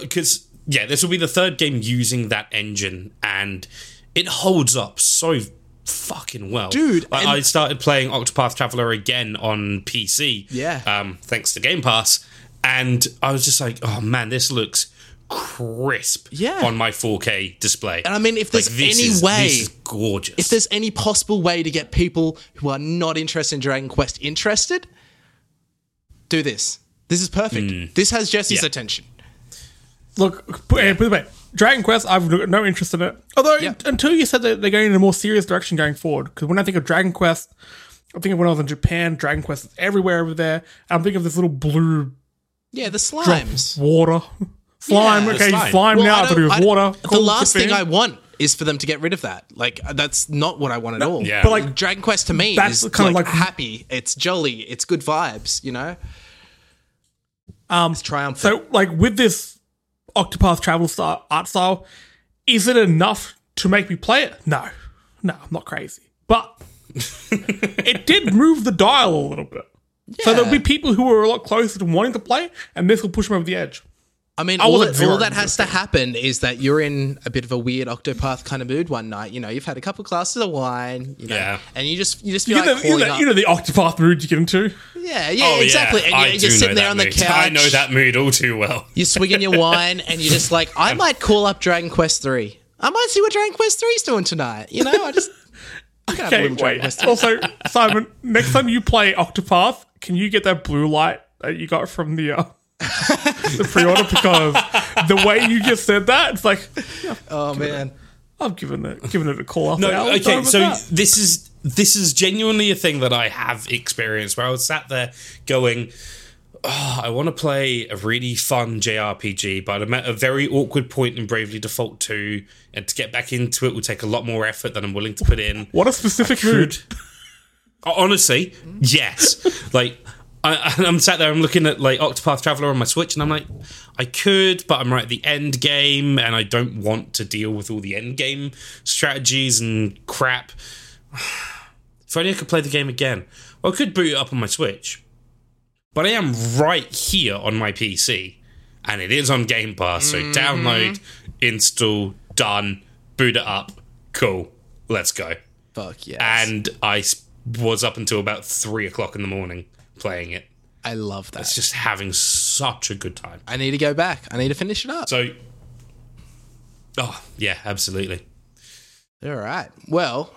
because yeah, this will be the third game using that engine, and it holds up so fucking well, Dude, Like, I started playing Octopath Traveler again on PC, Yeah. um, thanks to Game Pass, and I was just like, oh man, this looks crisp, Yeah. on my 4K display. And I mean, if there's Like, any is- way- this is gorgeous. If there's any possible way to get people who are not interested in Dragon Quest interested, do this. This is perfect. Mm. This has Jesse's. Yeah. attention. Look, put, yeah. put it away. Dragon Quest, I've got no interest in it. Although, Yeah. until you said that they're going in a more serious direction going forward, because when I think of Dragon Quest, I think of when I was in Japan, Dragon Quest is everywhere over there. I'm thinking of this little blue Yeah, the drop slimes. water. Slime, Yeah, okay, slime. slime, Well, now to don't- do with I- water. The last good thing I want is for them to get rid of that. Like uh, that's not what I want at all. Yeah. But like, Dragon Quest to me That's is kind of like, like- happy. It's jolly. It's good vibes. You know. Um, It's triumphant. so like with this Octopath Travel style art style, is it enough to make me play it? No, no, I'm not crazy, but it did move the dial a little bit. So there'll be people who are a lot closer to wanting to play, and this will push them over the edge. I mean, I all, that, all that has to happen is that you're in a bit of a weird Octopath kind of mood one night. You know, you've had a couple glasses of wine, you know, Yeah. and you just you just You feel know, like you, know, the- you know the Octopath mood you get into. yeah, yeah, Oh, exactly. Yeah. And I you're, you're sitting know there on the mood. couch. I know that mood all too well. You're swigging your wine, and you're just like, I might call up Dragon Quest Three. I might see what Dragon Quest Three's doing tonight. You know, I just. I'm gonna have a Okay, wait. Quest 3. Also, Simon, next time you play Octopath, can you get that blue light that you got from the uh, the pre-order? Because the way you just said that, it's like Oh man. I'm giving it giving it a call off. No, the hour. okay, so that. this is this is genuinely a thing that I have experienced where I was sat there going, oh, I want to play a really fun JRPG, but I'm at a very awkward point in Bravely Default 2, and to get back into it will take a lot more effort than I'm willing to put in. what a specific mood. Honestly, yes. Like, I, I'm sat there, I'm looking at like Octopath Traveler on my Switch, and I'm like, I could, but I'm right at the end game, and I don't want to deal with all the end game strategies and crap. If only I could play the game again. Well, I could boot it up on my Switch, but I am right here on my PC, and it is on Game Pass. So mm-hmm. download, install, done, boot it up, cool, let's go Fuck yeah! and I was up until about three o'clock in the morning playing it. I love that. It's just having such a good time. I need to go back. I need to finish it up. So, oh yeah, absolutely. All right. Well,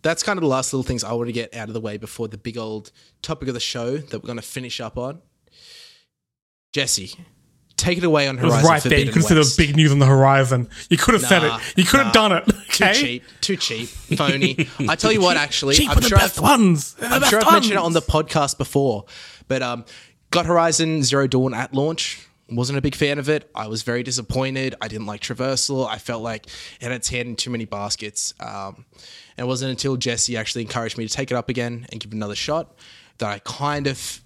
that's kind of the last little things I want to get out of the way before the big old topic of the show that we're going to finish up on. Jesse, take it away on Horizon. It was right there. You could have said there was big news on the horizon. You could have said it. You could have done it. Too cheap. Too cheap. Phony. I tell you what, actually, Cheap I'm for the best I've, ones. I'm best sure I've mentioned it on the podcast before, but um, got Horizon Zero Dawn at launch. Wasn't a big fan of it. I was very disappointed. I didn't like traversal. I felt like it had its head in too many baskets. Um, and it wasn't until Jesse actually encouraged me to take it up again and give it another shot that I kind of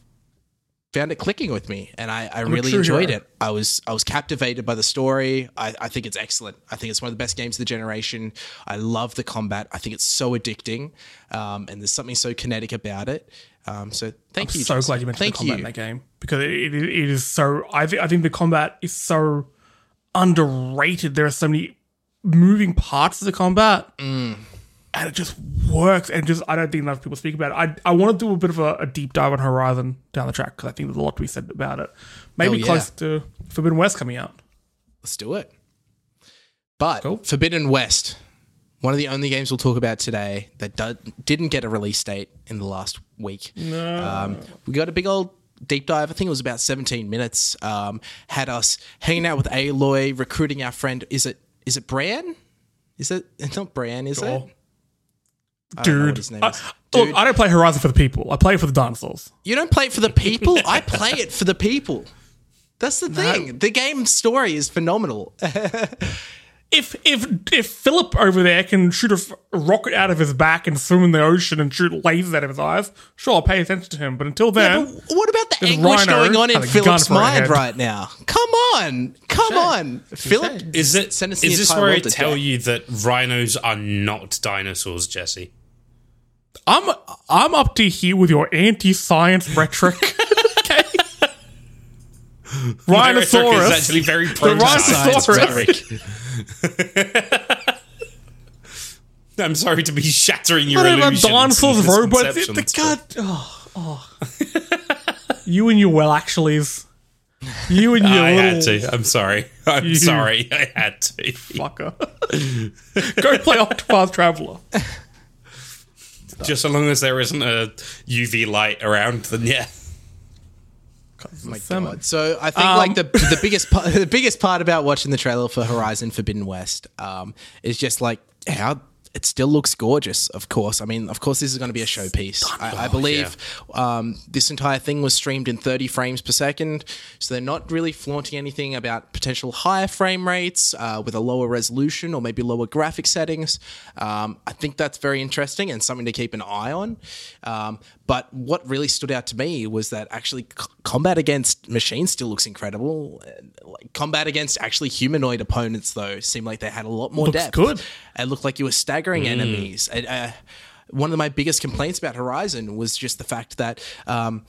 found it clicking with me, and I, I really true enjoyed it. I was I was captivated by the story. I, I think it's excellent. I think it's one of the best games of the generation. I love the combat. I think it's so addicting, um, and there's something so kinetic about it. Um, so thank you. so glad you mentioned Thank the combat you. in that game because it, it, it is so. I think I think the combat is so underrated. There are so many moving parts of the combat, Mm. And it just works. And just I don't think enough people speak about it. I I want to do a bit of a, a deep dive on Horizon down the track because I think there's a lot to be said about it. Maybe Hell yeah. close to Forbidden West coming out. Let's do it. But Cool. Forbidden West, one of the only games we'll talk about today that do- didn't get a release date in the last week. Um, we got a big old deep dive. I think it was about 17 minutes. Um, had us hanging out with Aloy, recruiting our friend. Is it is it Bran? Is it it's not Bran? Is Sure. it? I don't know what Dude, his name I- is. look, I don't play Horizon for the people. I play it for the dinosaurs. You don't play it for the people. I play it for the people. That's the thing. The game story is phenomenal. If if if Philip over there can shoot a rocket out of his back and swim in the ocean and shoot lasers out of his eyes, sure, I'll pay attention to him. But until then, But what about the This anguish rhino going on in Philip's gun for a mind head. right now? Come on, come on, Philip. Is it? Send us the Is this entire where I tell death. you that rhinos are not dinosaurs, Jesse? I'm I'm up to here with your anti-science rhetoric. okay. Is actually very pro rhinoceros. I'm sorry to be shattering your Whatever, illusions. dinosaurs, robots. The god. Oh, oh. you and your well actuallys. You and your I little had to. I'm sorry. I'm You- sorry. I had to. fucker. Go play Octopath Traveler. Just so long as there isn't a UV light around, then yeah. my Salmon. God. So I think Um, like the the biggest part, the biggest part about watching the trailer for Horizon Forbidden West um, is just like how it still looks gorgeous, of course. I mean, of course, this is going to be a showpiece. I, I believe um, this entire thing was streamed in 30 frames per second, so they're not really flaunting anything about potential higher frame rates uh, with a lower resolution or maybe lower graphic settings. Um, I think that's very interesting and something to keep an eye on. Um, but what really stood out to me was that actually c- combat against machines still looks incredible. Like combat against actually humanoid opponents, though, seemed like they had a lot more Looks depth. good. It looked like you were staggering enemies. And, uh, one of my biggest complaints about Horizon was just the fact that um,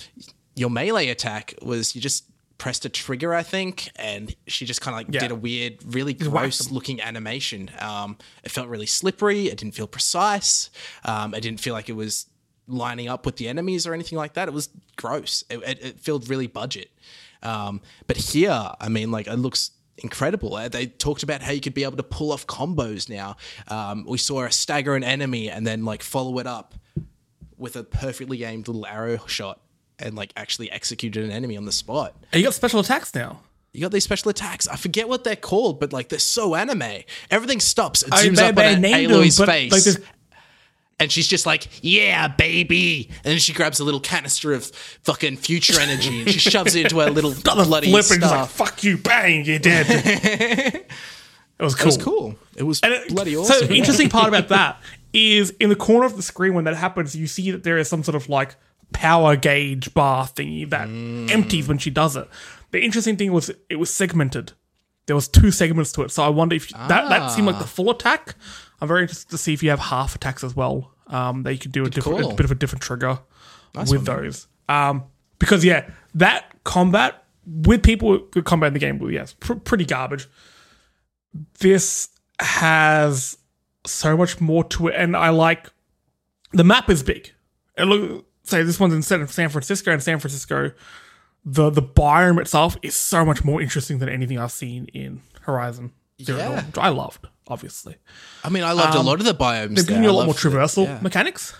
your melee attack was you just pressed a trigger, I think, and she just kind of like Yeah. did a weird, really gross looking animation. Um, it felt really slippery. It didn't feel precise. Um, it didn't feel like it was lining up with the enemies or anything like that. It was gross. It, it, it felt really budget. Um, but here, I mean, like it looks incredible. Uh, They talked about how you could be able to pull off combos now. Um, we saw a stagger an enemy and then like follow it up with a perfectly aimed little arrow shot and like actually executed an enemy on the spot. And you got special attacks now. You got these special attacks. I forget what they're called, but like they're so anime. Everything stops. It I- zooms they- up they on Aloy's them, face. like, and she's just like, "Yeah, baby!" And then she grabs a little canister of fucking future energy and she shoves it into her little Got bloody flip and just like, fuck you, bang, you're dead. it was cool. It was cool. It was And it- bloody awesome. So awesome. the interesting part about that is in the corner of the screen when that happens, you see that there is some sort of like power gauge bar thingy that Mm. empties when she does it. The interesting thing was it was segmented. There was two segments to it, so I wonder if that that seemed like the full attack. I'm very interested to see if you have half attacks as well. Um, that you could do a different, call. a bit of a different trigger with those. Um, because yeah, that combat with people with combat in the game, yes, pr- pretty garbage this has so much more to it, and I like the map is big. And look, say this one's instead of San Francisco, and San Francisco, the the biome itself is so much more interesting than anything I've seen in Horizon Zero Yeah. Dawn, which I loved, obviously. I mean, I loved a lot of the biomes. um, They've given there. you a lot more loved the- traversal yeah. mechanics.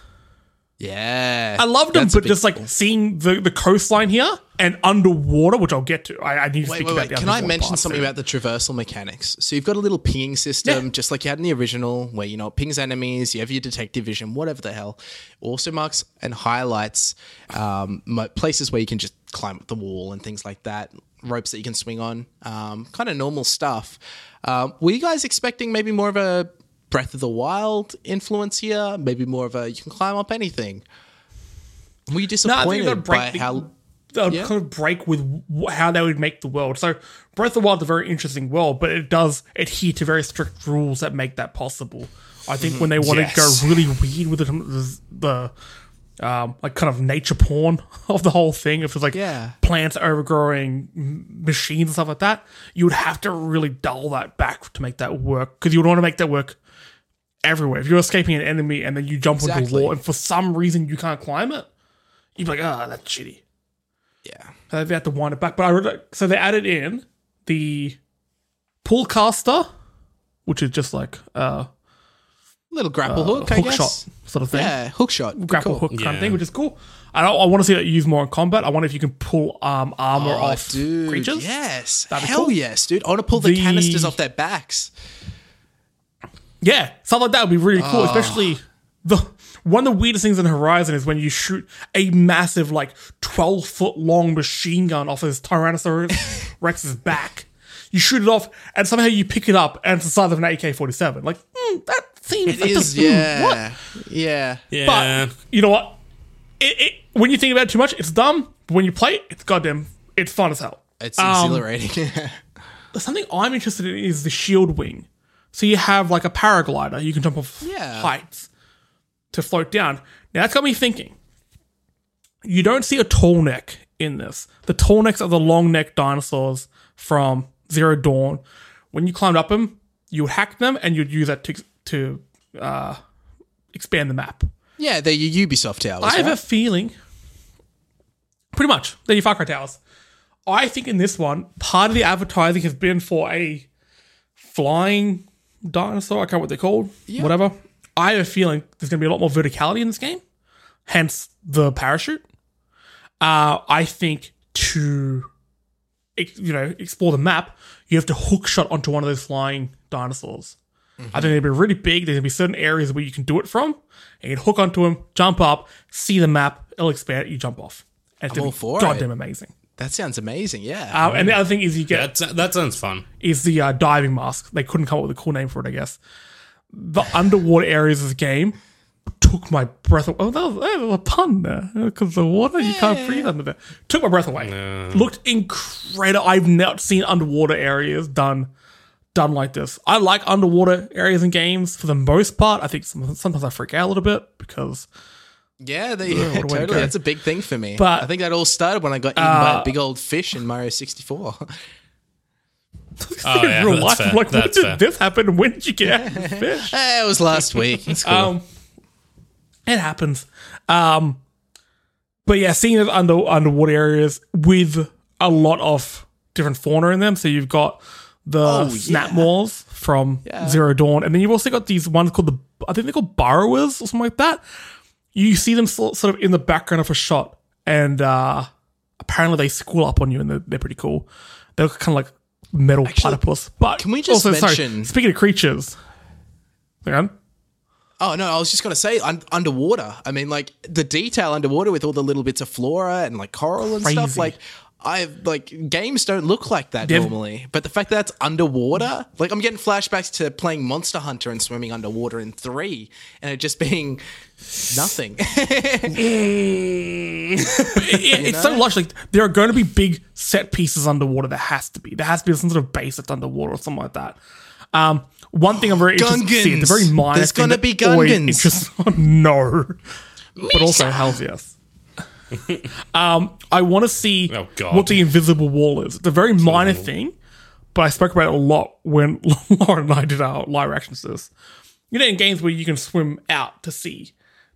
Yeah, I loved them, but just like seeing the, the coastline here and underwater, which I'll get to. I, I need to Wait, speak wait, about wait. Can I mention something too. about the traversal mechanics? So you've got a little pinging system, Yeah. just like you had in the original, where you know it pings enemies, you have your detective vision, whatever the hell. Also marks and highlights um, places where you can just climb up the wall and things like that. Ropes that you can swing on, um, kind of normal stuff. Um, were you guys expecting maybe more of a Breath of the Wild influence here? Maybe more of a you can climb up anything. Were you No, I think disappointed they'll by the, how? they'll Yeah. kind of break with how they would make the world. So Breath of the Wild is a very interesting world, but it does adhere to very strict rules that make that possible. I think when they want Yes. to go really weird with the, the um, like kind of nature porn of the whole thing, if it's like Yeah. plants overgrowing machines and stuff like that, you would have to really dull that back to make that work because you would want to make that work everywhere. If you're escaping an enemy and then you jump Exactly. a wall and for some reason you can't climb it, you'd be like, ah, that's shitty. Yeah. So they had to wind it back. But I really, so they added in the pull caster, which is just like a Little grapple hook, I hook guess. shot sort of thing. Yeah, hook shot. Grapple call. hook kind of Yeah. thing, which is cool. I, don't, I want to see that used more in combat. I wonder if you can pull um, armor Oh, off dude, creatures. Yes. That'd be Hell cool. yes, dude. I want to pull the, The- canisters off their backs. Yeah, something like that would be really cool, Ah. especially the one of the weirdest things in Horizon is when you shoot a massive, like twelve foot long machine gun off his Tyrannosaurus Rex's back. You shoot it off, and somehow you pick it up, and it's the size of an AK forty seven. Like hmm, that seems It like the- hmm, what? yeah. Yeah. Yeah. But you know what? It, it, when you think about it too much, it's dumb. But when you play it, it's goddamn, it's fun as hell. It's Um, exhilarating. Something I'm interested in is the shield wing. So you have like a paraglider, you can jump off Yeah. heights to float down. Now that's got me thinking. You don't see a tall neck in this. The tall necks are the long neck dinosaurs from Zero Dawn. When you climbed up them, you would hack them and you'd use that to to uh, expand the map. yeah, they're your Ubisoft towers. I have right? a feeling, pretty much, they're your Far Cry towers. I think in this one, part of the advertising has been for a flying dinosaur. I can't remember what they're called. Yeah. Whatever. I have a feeling there's going to be a lot more verticality in this game, hence the parachute. Uh, I think to you know explore the map, you have to hook shot onto one of those flying dinosaurs. I think they'd be really big. There's gonna be certain areas where you can do it from, and you can hook onto them, jump up, see the map, it'll expand, you jump off. And it's I'm all be for goddamn it. amazing. That sounds amazing. Yeah. Um, and the other thing is you get That, that sounds fun. is the uh, diving mask. They couldn't come up with a cool name for it, I guess. The underwater areas of the game took my breath away. Oh, that was, that was a pun there. Because the water, you can't breathe under there. Took my breath away. Looked incredible. I've not seen underwater areas done done like this. I like underwater areas in games for the most part. I think some, sometimes I freak out a little bit because yeah, they, what a way to totally. go. That's a big thing for me. But- I think that all started when I got eaten by Uh, a big old fish in Mario 64. Oh, yeah, real that's life, fair. I'm like, when did fair. this happen? When did you get out of the fish? Eh, it was last week. It's cool. Um, it happens. Um, but yeah, seeing it under underwater areas with a lot of different fauna in them. So you've got the Oh, snap yeah. from Yeah. Zero Dawn, and then you've also got these ones called the I think they're called borrowers or something like that. You see them sort of in the background of a shot, and uh, apparently they school up on you, and they're, they're pretty cool. They're kind of like metal platypus. But can we just also, sorry, mention- speaking of creatures, hang on. Oh no, I was just gonna say un- underwater. I mean, like the detail underwater with all the little bits of flora and like coral and stuff. Like, I like games don't look like that They've- normally, but the fact that that's underwater, like I'm getting flashbacks to playing Monster Hunter and swimming underwater in three, and it just being nothing. it, it's so lush. Like there are going to be big set pieces underwater. There has to be. There has to be some sort of base that's underwater or something like that. Um, one thing I'm very interested to see. The very minor. There's thing gonna be Gungans. interests- no, but also hell's yes. um, I want to see Oh, what the invisible wall is. It's a very minor thing, but I spoke about it a lot when Lauren and I did our live reactions to this. You know, in games where you can swim out to sea,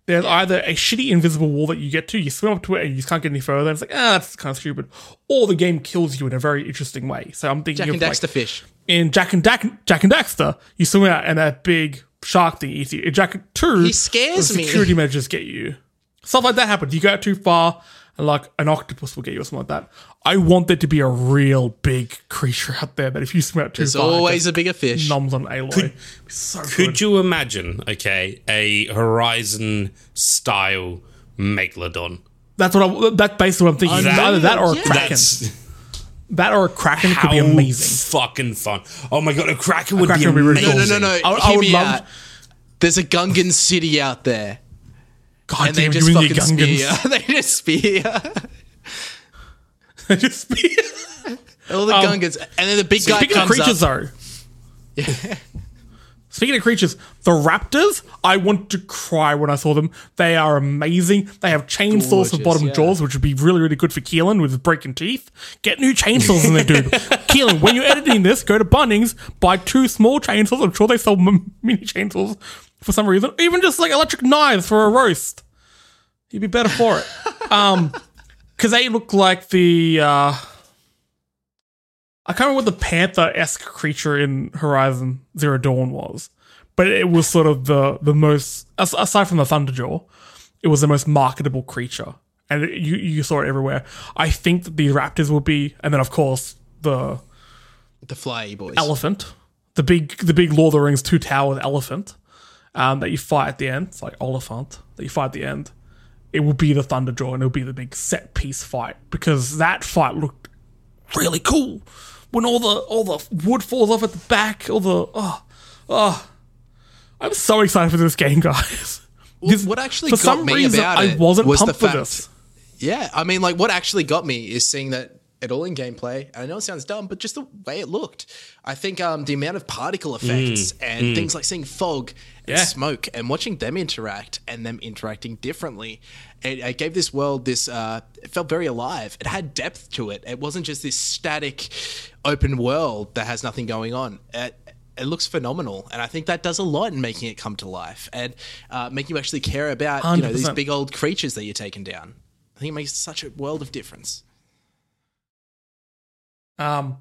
there's either a shitty invisible wall that you get to, you swim up to it and you just can't get any further, and it's like, ah, that's kind of stupid. Or the game kills you in a very interesting way. So I'm thinking Jak of and like, Daxter fish. in Jak and Dak- Jak and Daxter, you swim out and that big shark thing eats you. In Jak and Two, He scares the me. Security measures get you. Stuff like that happens. You go out too far, and like an octopus will get you or something like that. I want there to be a real big creature out there that if you swim out too There's far, always a bigger fish. noms on Aloy. It'd so Could you imagine, okay, a Horizon style Megalodon? That's what I, that's basically what I'm thinking. That- Either that or a yeah. kraken. That's That or a kraken how could be amazing. fucking fun. Oh my god, a Kraken would Kraken be would be really amazing. cool. No, no, no, no. I would- I would love- out. There's a Gungan city out there, God and they damn, just you and fucking Gungans. spear. they just spear they just spear. all the um, Gungans, and then the big guy Speaking of creatures, up. though. Speaking of creatures, the raptors, I want to cry when I saw them. They are amazing. They have chainsaws for bottom yeah. jaws, which would be really, really good for Keelan with his breaking teeth. Get new chainsaws in there, dude. Keelan, when you're editing this, go to Bunnings, buy two small chainsaws. I'm sure they sell m- mini chainsaws for some reason. Even just like electric knives for a roast. You'd be better for it. Um, because they look like the uh I can't remember what the panther esque creature in Horizon Zero Dawn was, but it was sort of the the most aside from the Thunderjaw, it was the most marketable creature, and it, you you saw it everywhere. I think that the raptors will be, and then of course the The flyy boys. elephant, the big the big Lord of the Rings two towered elephant um, that you fight at the end. It's like Oliphant that you fight at the end. It will be the Thunderjaw, and it'll be the big set piece fight because that fight looked really cool when all the all the wood falls off at the back. All the oh oh, I'm so excited for this game, guys. What actually for got some me reason about I it wasn't was the pumped for fact- this. Yeah, I mean, like, what actually got me is seeing that it all in gameplay. And I know it sounds dumb, but just the way it looked. I think um, the amount of particle effects and things like seeing fog and Yeah. smoke and watching them interact and them interacting differently, it, it gave this world this. Uh, it felt very alive. It had depth to it. It wasn't just this static, open world that has nothing going on. It, it looks phenomenal, and I think that does a lot in making it come to life and uh, making you actually care about you know these big old creatures that you're taking down. I think it makes such a world of difference. Um,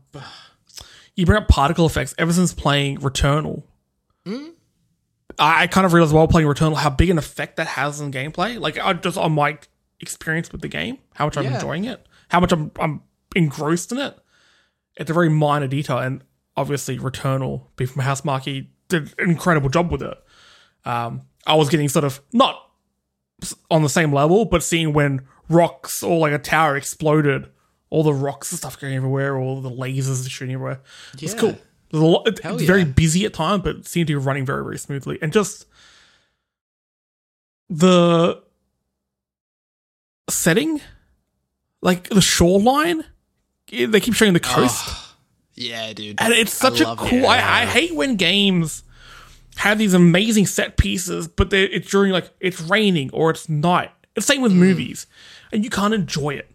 you bring up particle effects. Ever since playing Returnal, I, I kind of realized while playing Returnal how big an effect that has on gameplay. Like I just on my experience with the game, how much I'm Yeah. enjoying it, how much I'm I'm engrossed in it. It's a very minor detail, and obviously Returnal, being from Housemarque, did an incredible job with it. Um, I was getting sort of not on the same level, but seeing when rocks or like a tower exploded, all the rocks and stuff going everywhere, all the lasers shooting everywhere. It's cool. There's a lot, it- it's very busy at times, but it seemed to be running very, very smoothly. And just the setting, like the shoreline, eh, they keep showing the coast. Yeah, dude. And it's such a love it. cool. I, I hate when games have these amazing set pieces, but it's during like it's raining or it's night. It's same Mm. with movies, and you can't enjoy it.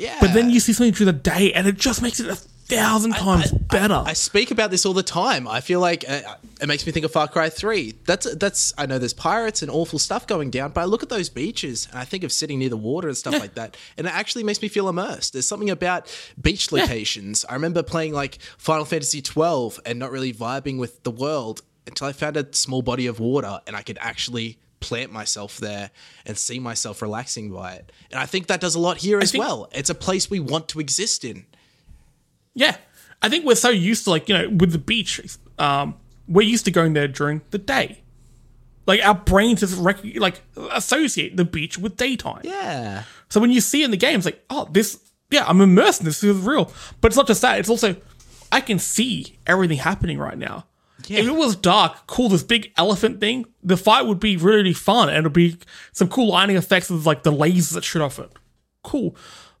Yeah. But then you see something through the day, and it just makes it a thousand times better. I speak about this all the time. I feel like uh, it makes me think of Far Cry 3. That's that's I know there's pirates and awful stuff going down, but I look at those beaches and I think of sitting near the water and stuff like that, and it actually makes me feel immersed. There's something about beach locations. I remember playing like Final Fantasy 12 and not really vibing with the world until I found a small body of water and I could actually plant myself there and see myself relaxing by it. And I think that does a lot here as think- well. It's a place we want to exist in. yeah, I think we're so used to like you know with the beach, um, we're used to going there during the day. Like our brains just rec- like associate the beach with daytime. Yeah. So when you see in the game, it's like, oh, this, yeah, I'm immersed in this. This is real. But it's not just that. It's also, I can see everything happening right now. If it was dark, cool, this big elephant thing, the fight would be really fun and it'd be some cool lighting effects with like the lasers that shoot off it. Cool.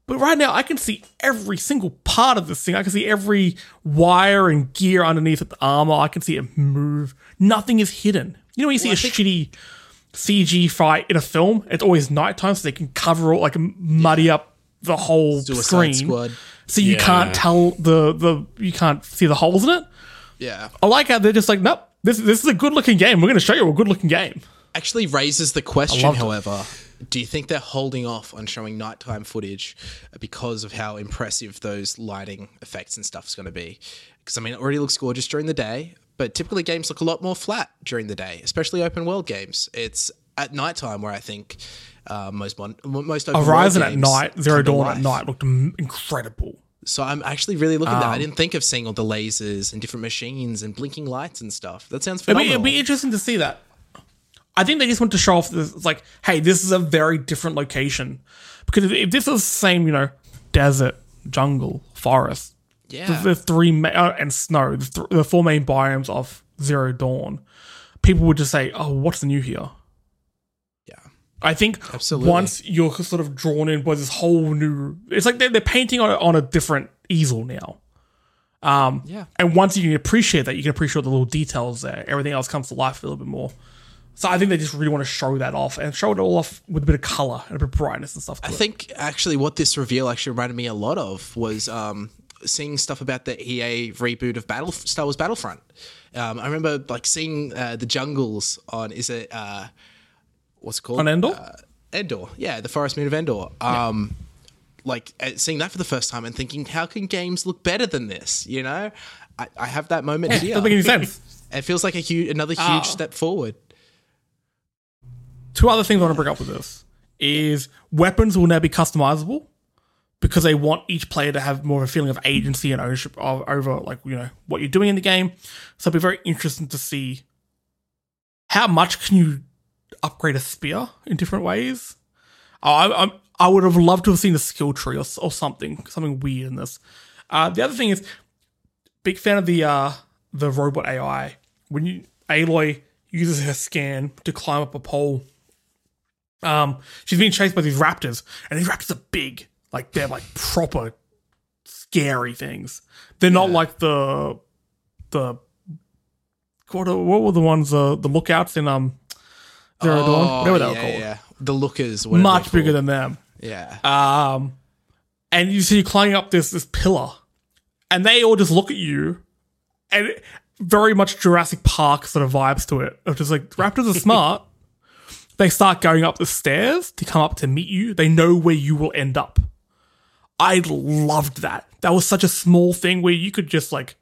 But right now, I can see every single part of this thing. I can see every wire and gear underneath the armor. I can see it move. Nothing is hidden. You know when you see a shitty CG fight in a film, it's always nighttime, so they can cover all like muddy up the whole Suicide screen, Squad. so you Yeah. can't tell the the you can't see the holes in it. Yeah. I like how they're just like, nope, this this is a good looking game. We're going to show you a good looking game. actually raises the question, however. Do you think they're holding off on showing nighttime footage because of how impressive those lighting effects and stuff is going to be? Because I mean, it already looks gorgeous during the day, but typically games look a lot more flat during the day, especially open world games. It's at nighttime where I think uh, most mon- most open world Horizon at night, Zero Dawn at night looked m- incredible. So I'm actually really looking at that. I Um, didn't think of seeing all the lasers and different machines and blinking lights and stuff. That sounds It'd be, it'd be interesting to see that. I think they just want to show off this. Like, hey, this is a very different location. Because if, if this is the same, you know, desert, jungle, forest, yeah. the, the three ma- uh, and snow, the, th- the four main biomes of Zero Dawn, people would just say, "Oh, what's new here?" I think Absolutely. once you're sort of drawn in by this whole new, it's like they're, they're painting on a, on a different easel now. Um, Yeah. And once you appreciate that, you can appreciate the little details there. Everything else comes to life a little bit more. So I think they just really want to show that off and show it all off with a bit of color and a bit of brightness and stuff. I it. think actually what this reveal actually reminded me a lot of was um, seeing stuff about the EA reboot of Battle Star Wars Battlefront. Um, I remember like seeing uh, the jungles on is it uh, what's it called On Endor? Uh, Endor, yeah, the forest moon of Endor. Um, Like uh, seeing that for the first time and thinking, how can games look better than this? You know, I, I have that moment here. doesn't make any sense. It feels like a huge, another huge Ah. step forward. Two other things I want to bring up with this is weapons will now be customizable because they want each player to have more of a feeling of agency and ownership of, over like you know what you're doing in the game. So it'll be very interesting to see how much can you upgrade a spear in different ways. I, I, I would have loved to have seen a skill tree or, or something, something weird in this. Uh, the other thing is, big fan of the uh, the robot AI. When you Aloy uses her scan to climb up a pole, um, she's being chased by these raptors, and these raptors are big, like they're like proper scary things. They're not like the the what, what were the ones uh, the lookouts in um Zero Dawn, whatever they were Oh, yeah, called, yeah. The lookers, much bigger than them. yeah. Um, and you see you climbing up this this pillar, and they all just look at you, and it- very much Jurassic Park sort of vibes to it. Of just like raptors are smart. they start going up the stairs to come up to meet you. They know where you will end up. I loved that. That was such a small thing where you could just like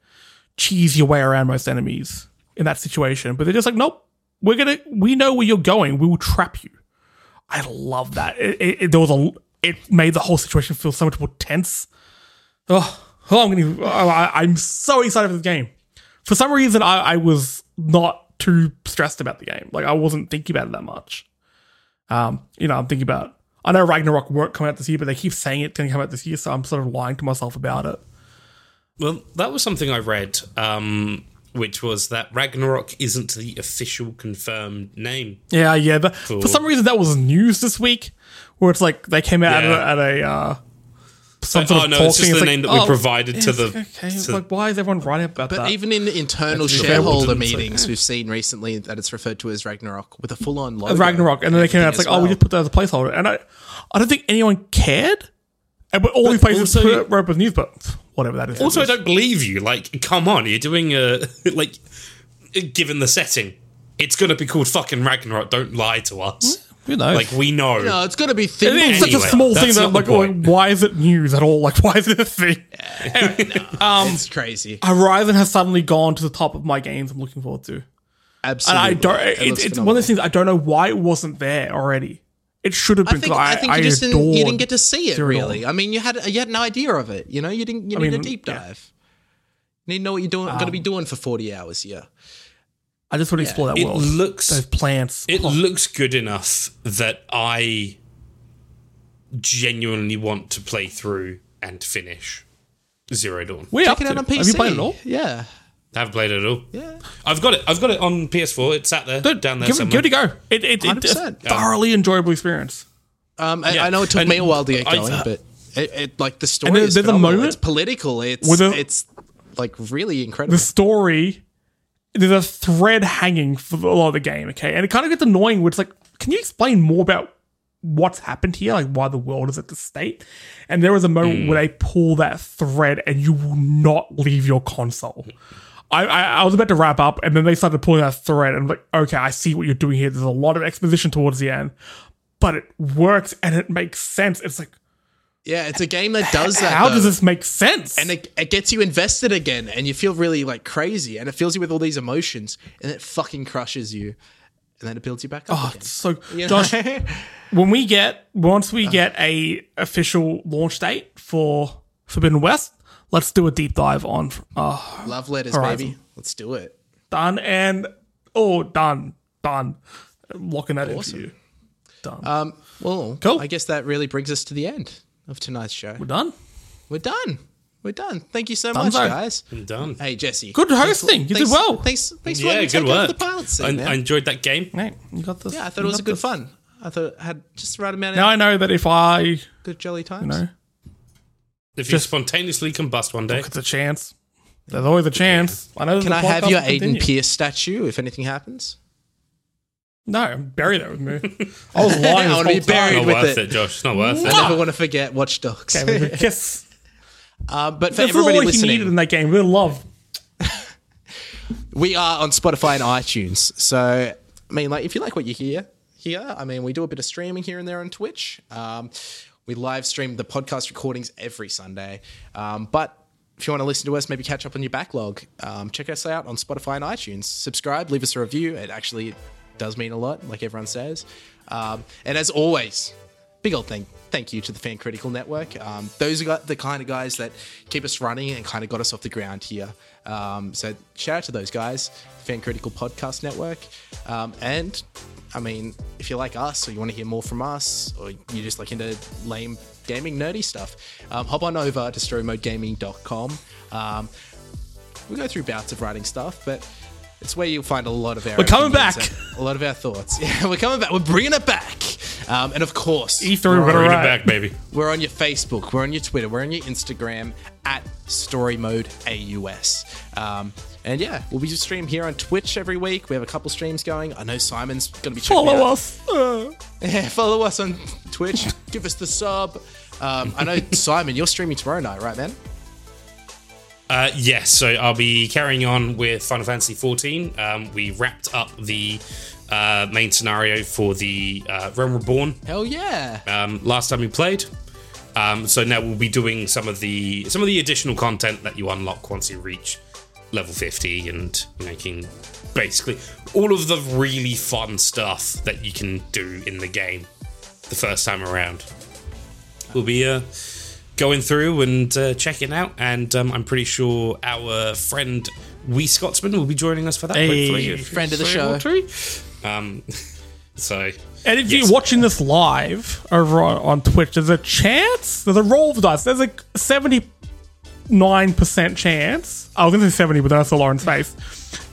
cheese your way around most enemies in that situation, but they're just like, nope, we're gonna, we know where you're going. We will trap you. I love that. It, it, it- there was a. It made the whole situation feel so much more tense. Oh, oh I'm gonna. I, I'm so excited for this game. For some reason, I, I was not too stressed about the game. Like I wasn't thinking about it that much. Um, you know, I'm thinking about. I know Ragnarok won't come out this year, but they keep saying it's going to come out this year, so I'm sort of lying to myself about it. Well, that was something I read, um, which was that Ragnarok isn't the official confirmed name. Yeah, yeah. But for some reason, that was news this week, where it's like they came out Yeah. at a, at a uh, some sort oh of no, it's talking. just the like, name that we oh, provided to the. Okay, to- like why is everyone writing about But that? But even in internal That's shareholder Wimbledon, so- meetings, we've seen recently that it's referred to as Ragnarok with a full-on logo. Ragnarok, and then they came out. It's like, everything oh, we just put that as a placeholder, and I, I don't think anyone cared. And but all these places also- put it right up with news, but whatever that is. Also, I don't believe you. Like, come on, you're doing a like. Given the setting, it's gonna be called fucking Ragnarok. Don't lie to us. You know. Like we know. No, it's going to be It thin. is such a small thing that, not the like, like, why is it news at all? Like, why is it a thing? Um, it's crazy. Horizon has suddenly gone to the top of my games. I'm looking forward to, Absolutely, and I don't. It It, looks it's one of those things. I don't know why it wasn't there already. It should have I been. think, 'cause I, think you just didn't, you didn't get to see it Zero really. I mean, you had you had an idea of it. You know, you didn't. You I need a mean, deep yeah. dive. You need to know what you're doing. going to be um, doing for forty hours. Yeah. I just want to explore that It world. looks- those plants. It Oh, looks good enough that I genuinely want to play through and finish Zero Dawn. we Check up it to. out on PC. Have you played it all? Yeah. I haven't played it at all. Yeah. I've got it. I've got it on PS4. It's sat there Dude, down there give, it, somewhere. give it a go. It, it, it, it's a thoroughly enjoyable experience. Um, I, Yeah, I know it took and me a while to get I- going, but it, it like the story there- is there's a moment It's political. It's with a- it's like really incredible. the story there's a thread hanging for a lot of the game okay and it kind of gets annoying where it's like can you explain more about what's happened here like why the world is at this state and there was a moment where they pull that thread and you will not leave your console I, I, I was about to wrap up and then they started pulling that thread and I'm like okay I see what you're doing here there's a lot of exposition towards the end but it works and it makes sense it's like yeah, it's a game that does that. how does this make sense and it, it gets you invested again, and you feel really like crazy, and it fills you with all these emotions, and it fucking crushes you, and then it builds you back up oh, again. it's so You know? Josh when we get once we uh-huh. get a official launch date for Forbidden West, let's do a deep dive on uh, Love letters, Horizon. baby. Let's do it. done and oh done done locking that in for you. Done. Um, well, Cool. I guess that really brings us to the end of tonight's show. We're done. We're done. We're done. Thank you so Done much, so. guys. I'm done. Hey, Jesse. Good hosting. for- You did well. Thanks, thanks for Yeah, letting good work. the pilot scene, I, man. I enjoyed that game. Hey, you got this. yeah, I thought it was a good this. fun. I thought it had just the right amount Now of I know that if I, you good jolly times. know, If you Just- spontaneously combust one day, it's a chance. There's always a chance. I know. Can I have your will Aiden. Pearce statue if anything happens? No, bury that with me. I was lying. I wanna be buried not with worth it. it. Josh. It's not worth it. I never want to forget Watch Dogs. Okay, we kiss. uh, but for That's all everybody he needed in that game. With love. we are on Spotify and iTunes. So, I mean, like, if you like what you hear here, I mean, we do a bit of streaming here and there on Twitch. Um, we live stream the podcast recordings every Sunday. Um, but if you want to listen to us, maybe catch up on your backlog, um, check us out on Spotify and iTunes. Subscribe, leave us a review. It actually does mean a lot, like everyone says. Um, and as always, big old thank thank you to the Fan Critical Network. Um, those are the kind of guys that keep us running and kind of got us off the ground here. Um, so shout out to those guys, Fan Critical Podcast Network. Um, and I mean, if you like us or you want to hear more from us or you just like into lame gaming nerdy stuff, um, hop on over to storymodegaming.com. Um, we go through bouts of writing stuff, but it's where you'll find a lot of our. We're coming back. A lot of our thoughts. Yeah, we're coming back. We're bringing it back. Um, and of course, E3 we're, better on, Bring it right. back, baby. we're on your Facebook, we're on your Twitter, we're on your Instagram at Story Mode AUS. Um, and yeah, we'll be stream here on Twitch every week. We have a couple streams going. I know Simon's going to be checking Follow us. Uh, Yeah, follow us on Twitch. Give us the sub. Um, I know Simon, you're streaming tomorrow night, right, man? Uh, yes, so I'll be carrying on with Final Fantasy XIV. Um, we wrapped up the uh, main scenario for the uh, Realm Reborn Hell yeah! um, last time we played. Um, so now we'll be doing some of the some of the additional content that you unlock once you reach level 50 and you know basically all of the really fun stuff that you can do in the game the first time around we'll be uh, going through and uh, checking out. And um, I'm pretty sure our friend Wee Scotsman will be joining us for that. Hey, friend of the show. Able to. Um, so And if Yes. you're watching this live over on, on Twitch, there's a chance, there's a roll of the dice. There's a 79% chance, I was going to say 70, but then I saw Lauren's face,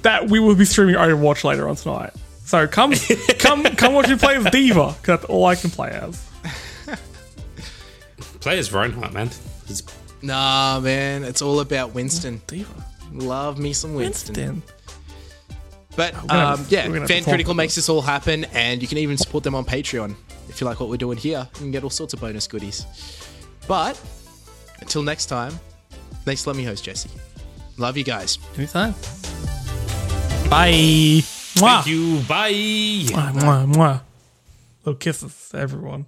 that we will be streaming Overwatch later on tonight. So come, come, come watch me play as D.Va, because that's all I can play as. play as Reinhardt, man. He's Nah, man, it's all about Winston. D.Va. Love me some Winston. Winston. But gonna have um, yeah, we're gonna have to Fan Critical makes this all happen, and you can even support them on Patreon if you like what we're doing here. You can get all sorts of bonus goodies. But until next time, thanks for letting me host, Jesse. Love you guys. Anytime. Bye. Mwah. thank you. Bye. Mwah, mwah, mwah. Little kisses, to everyone.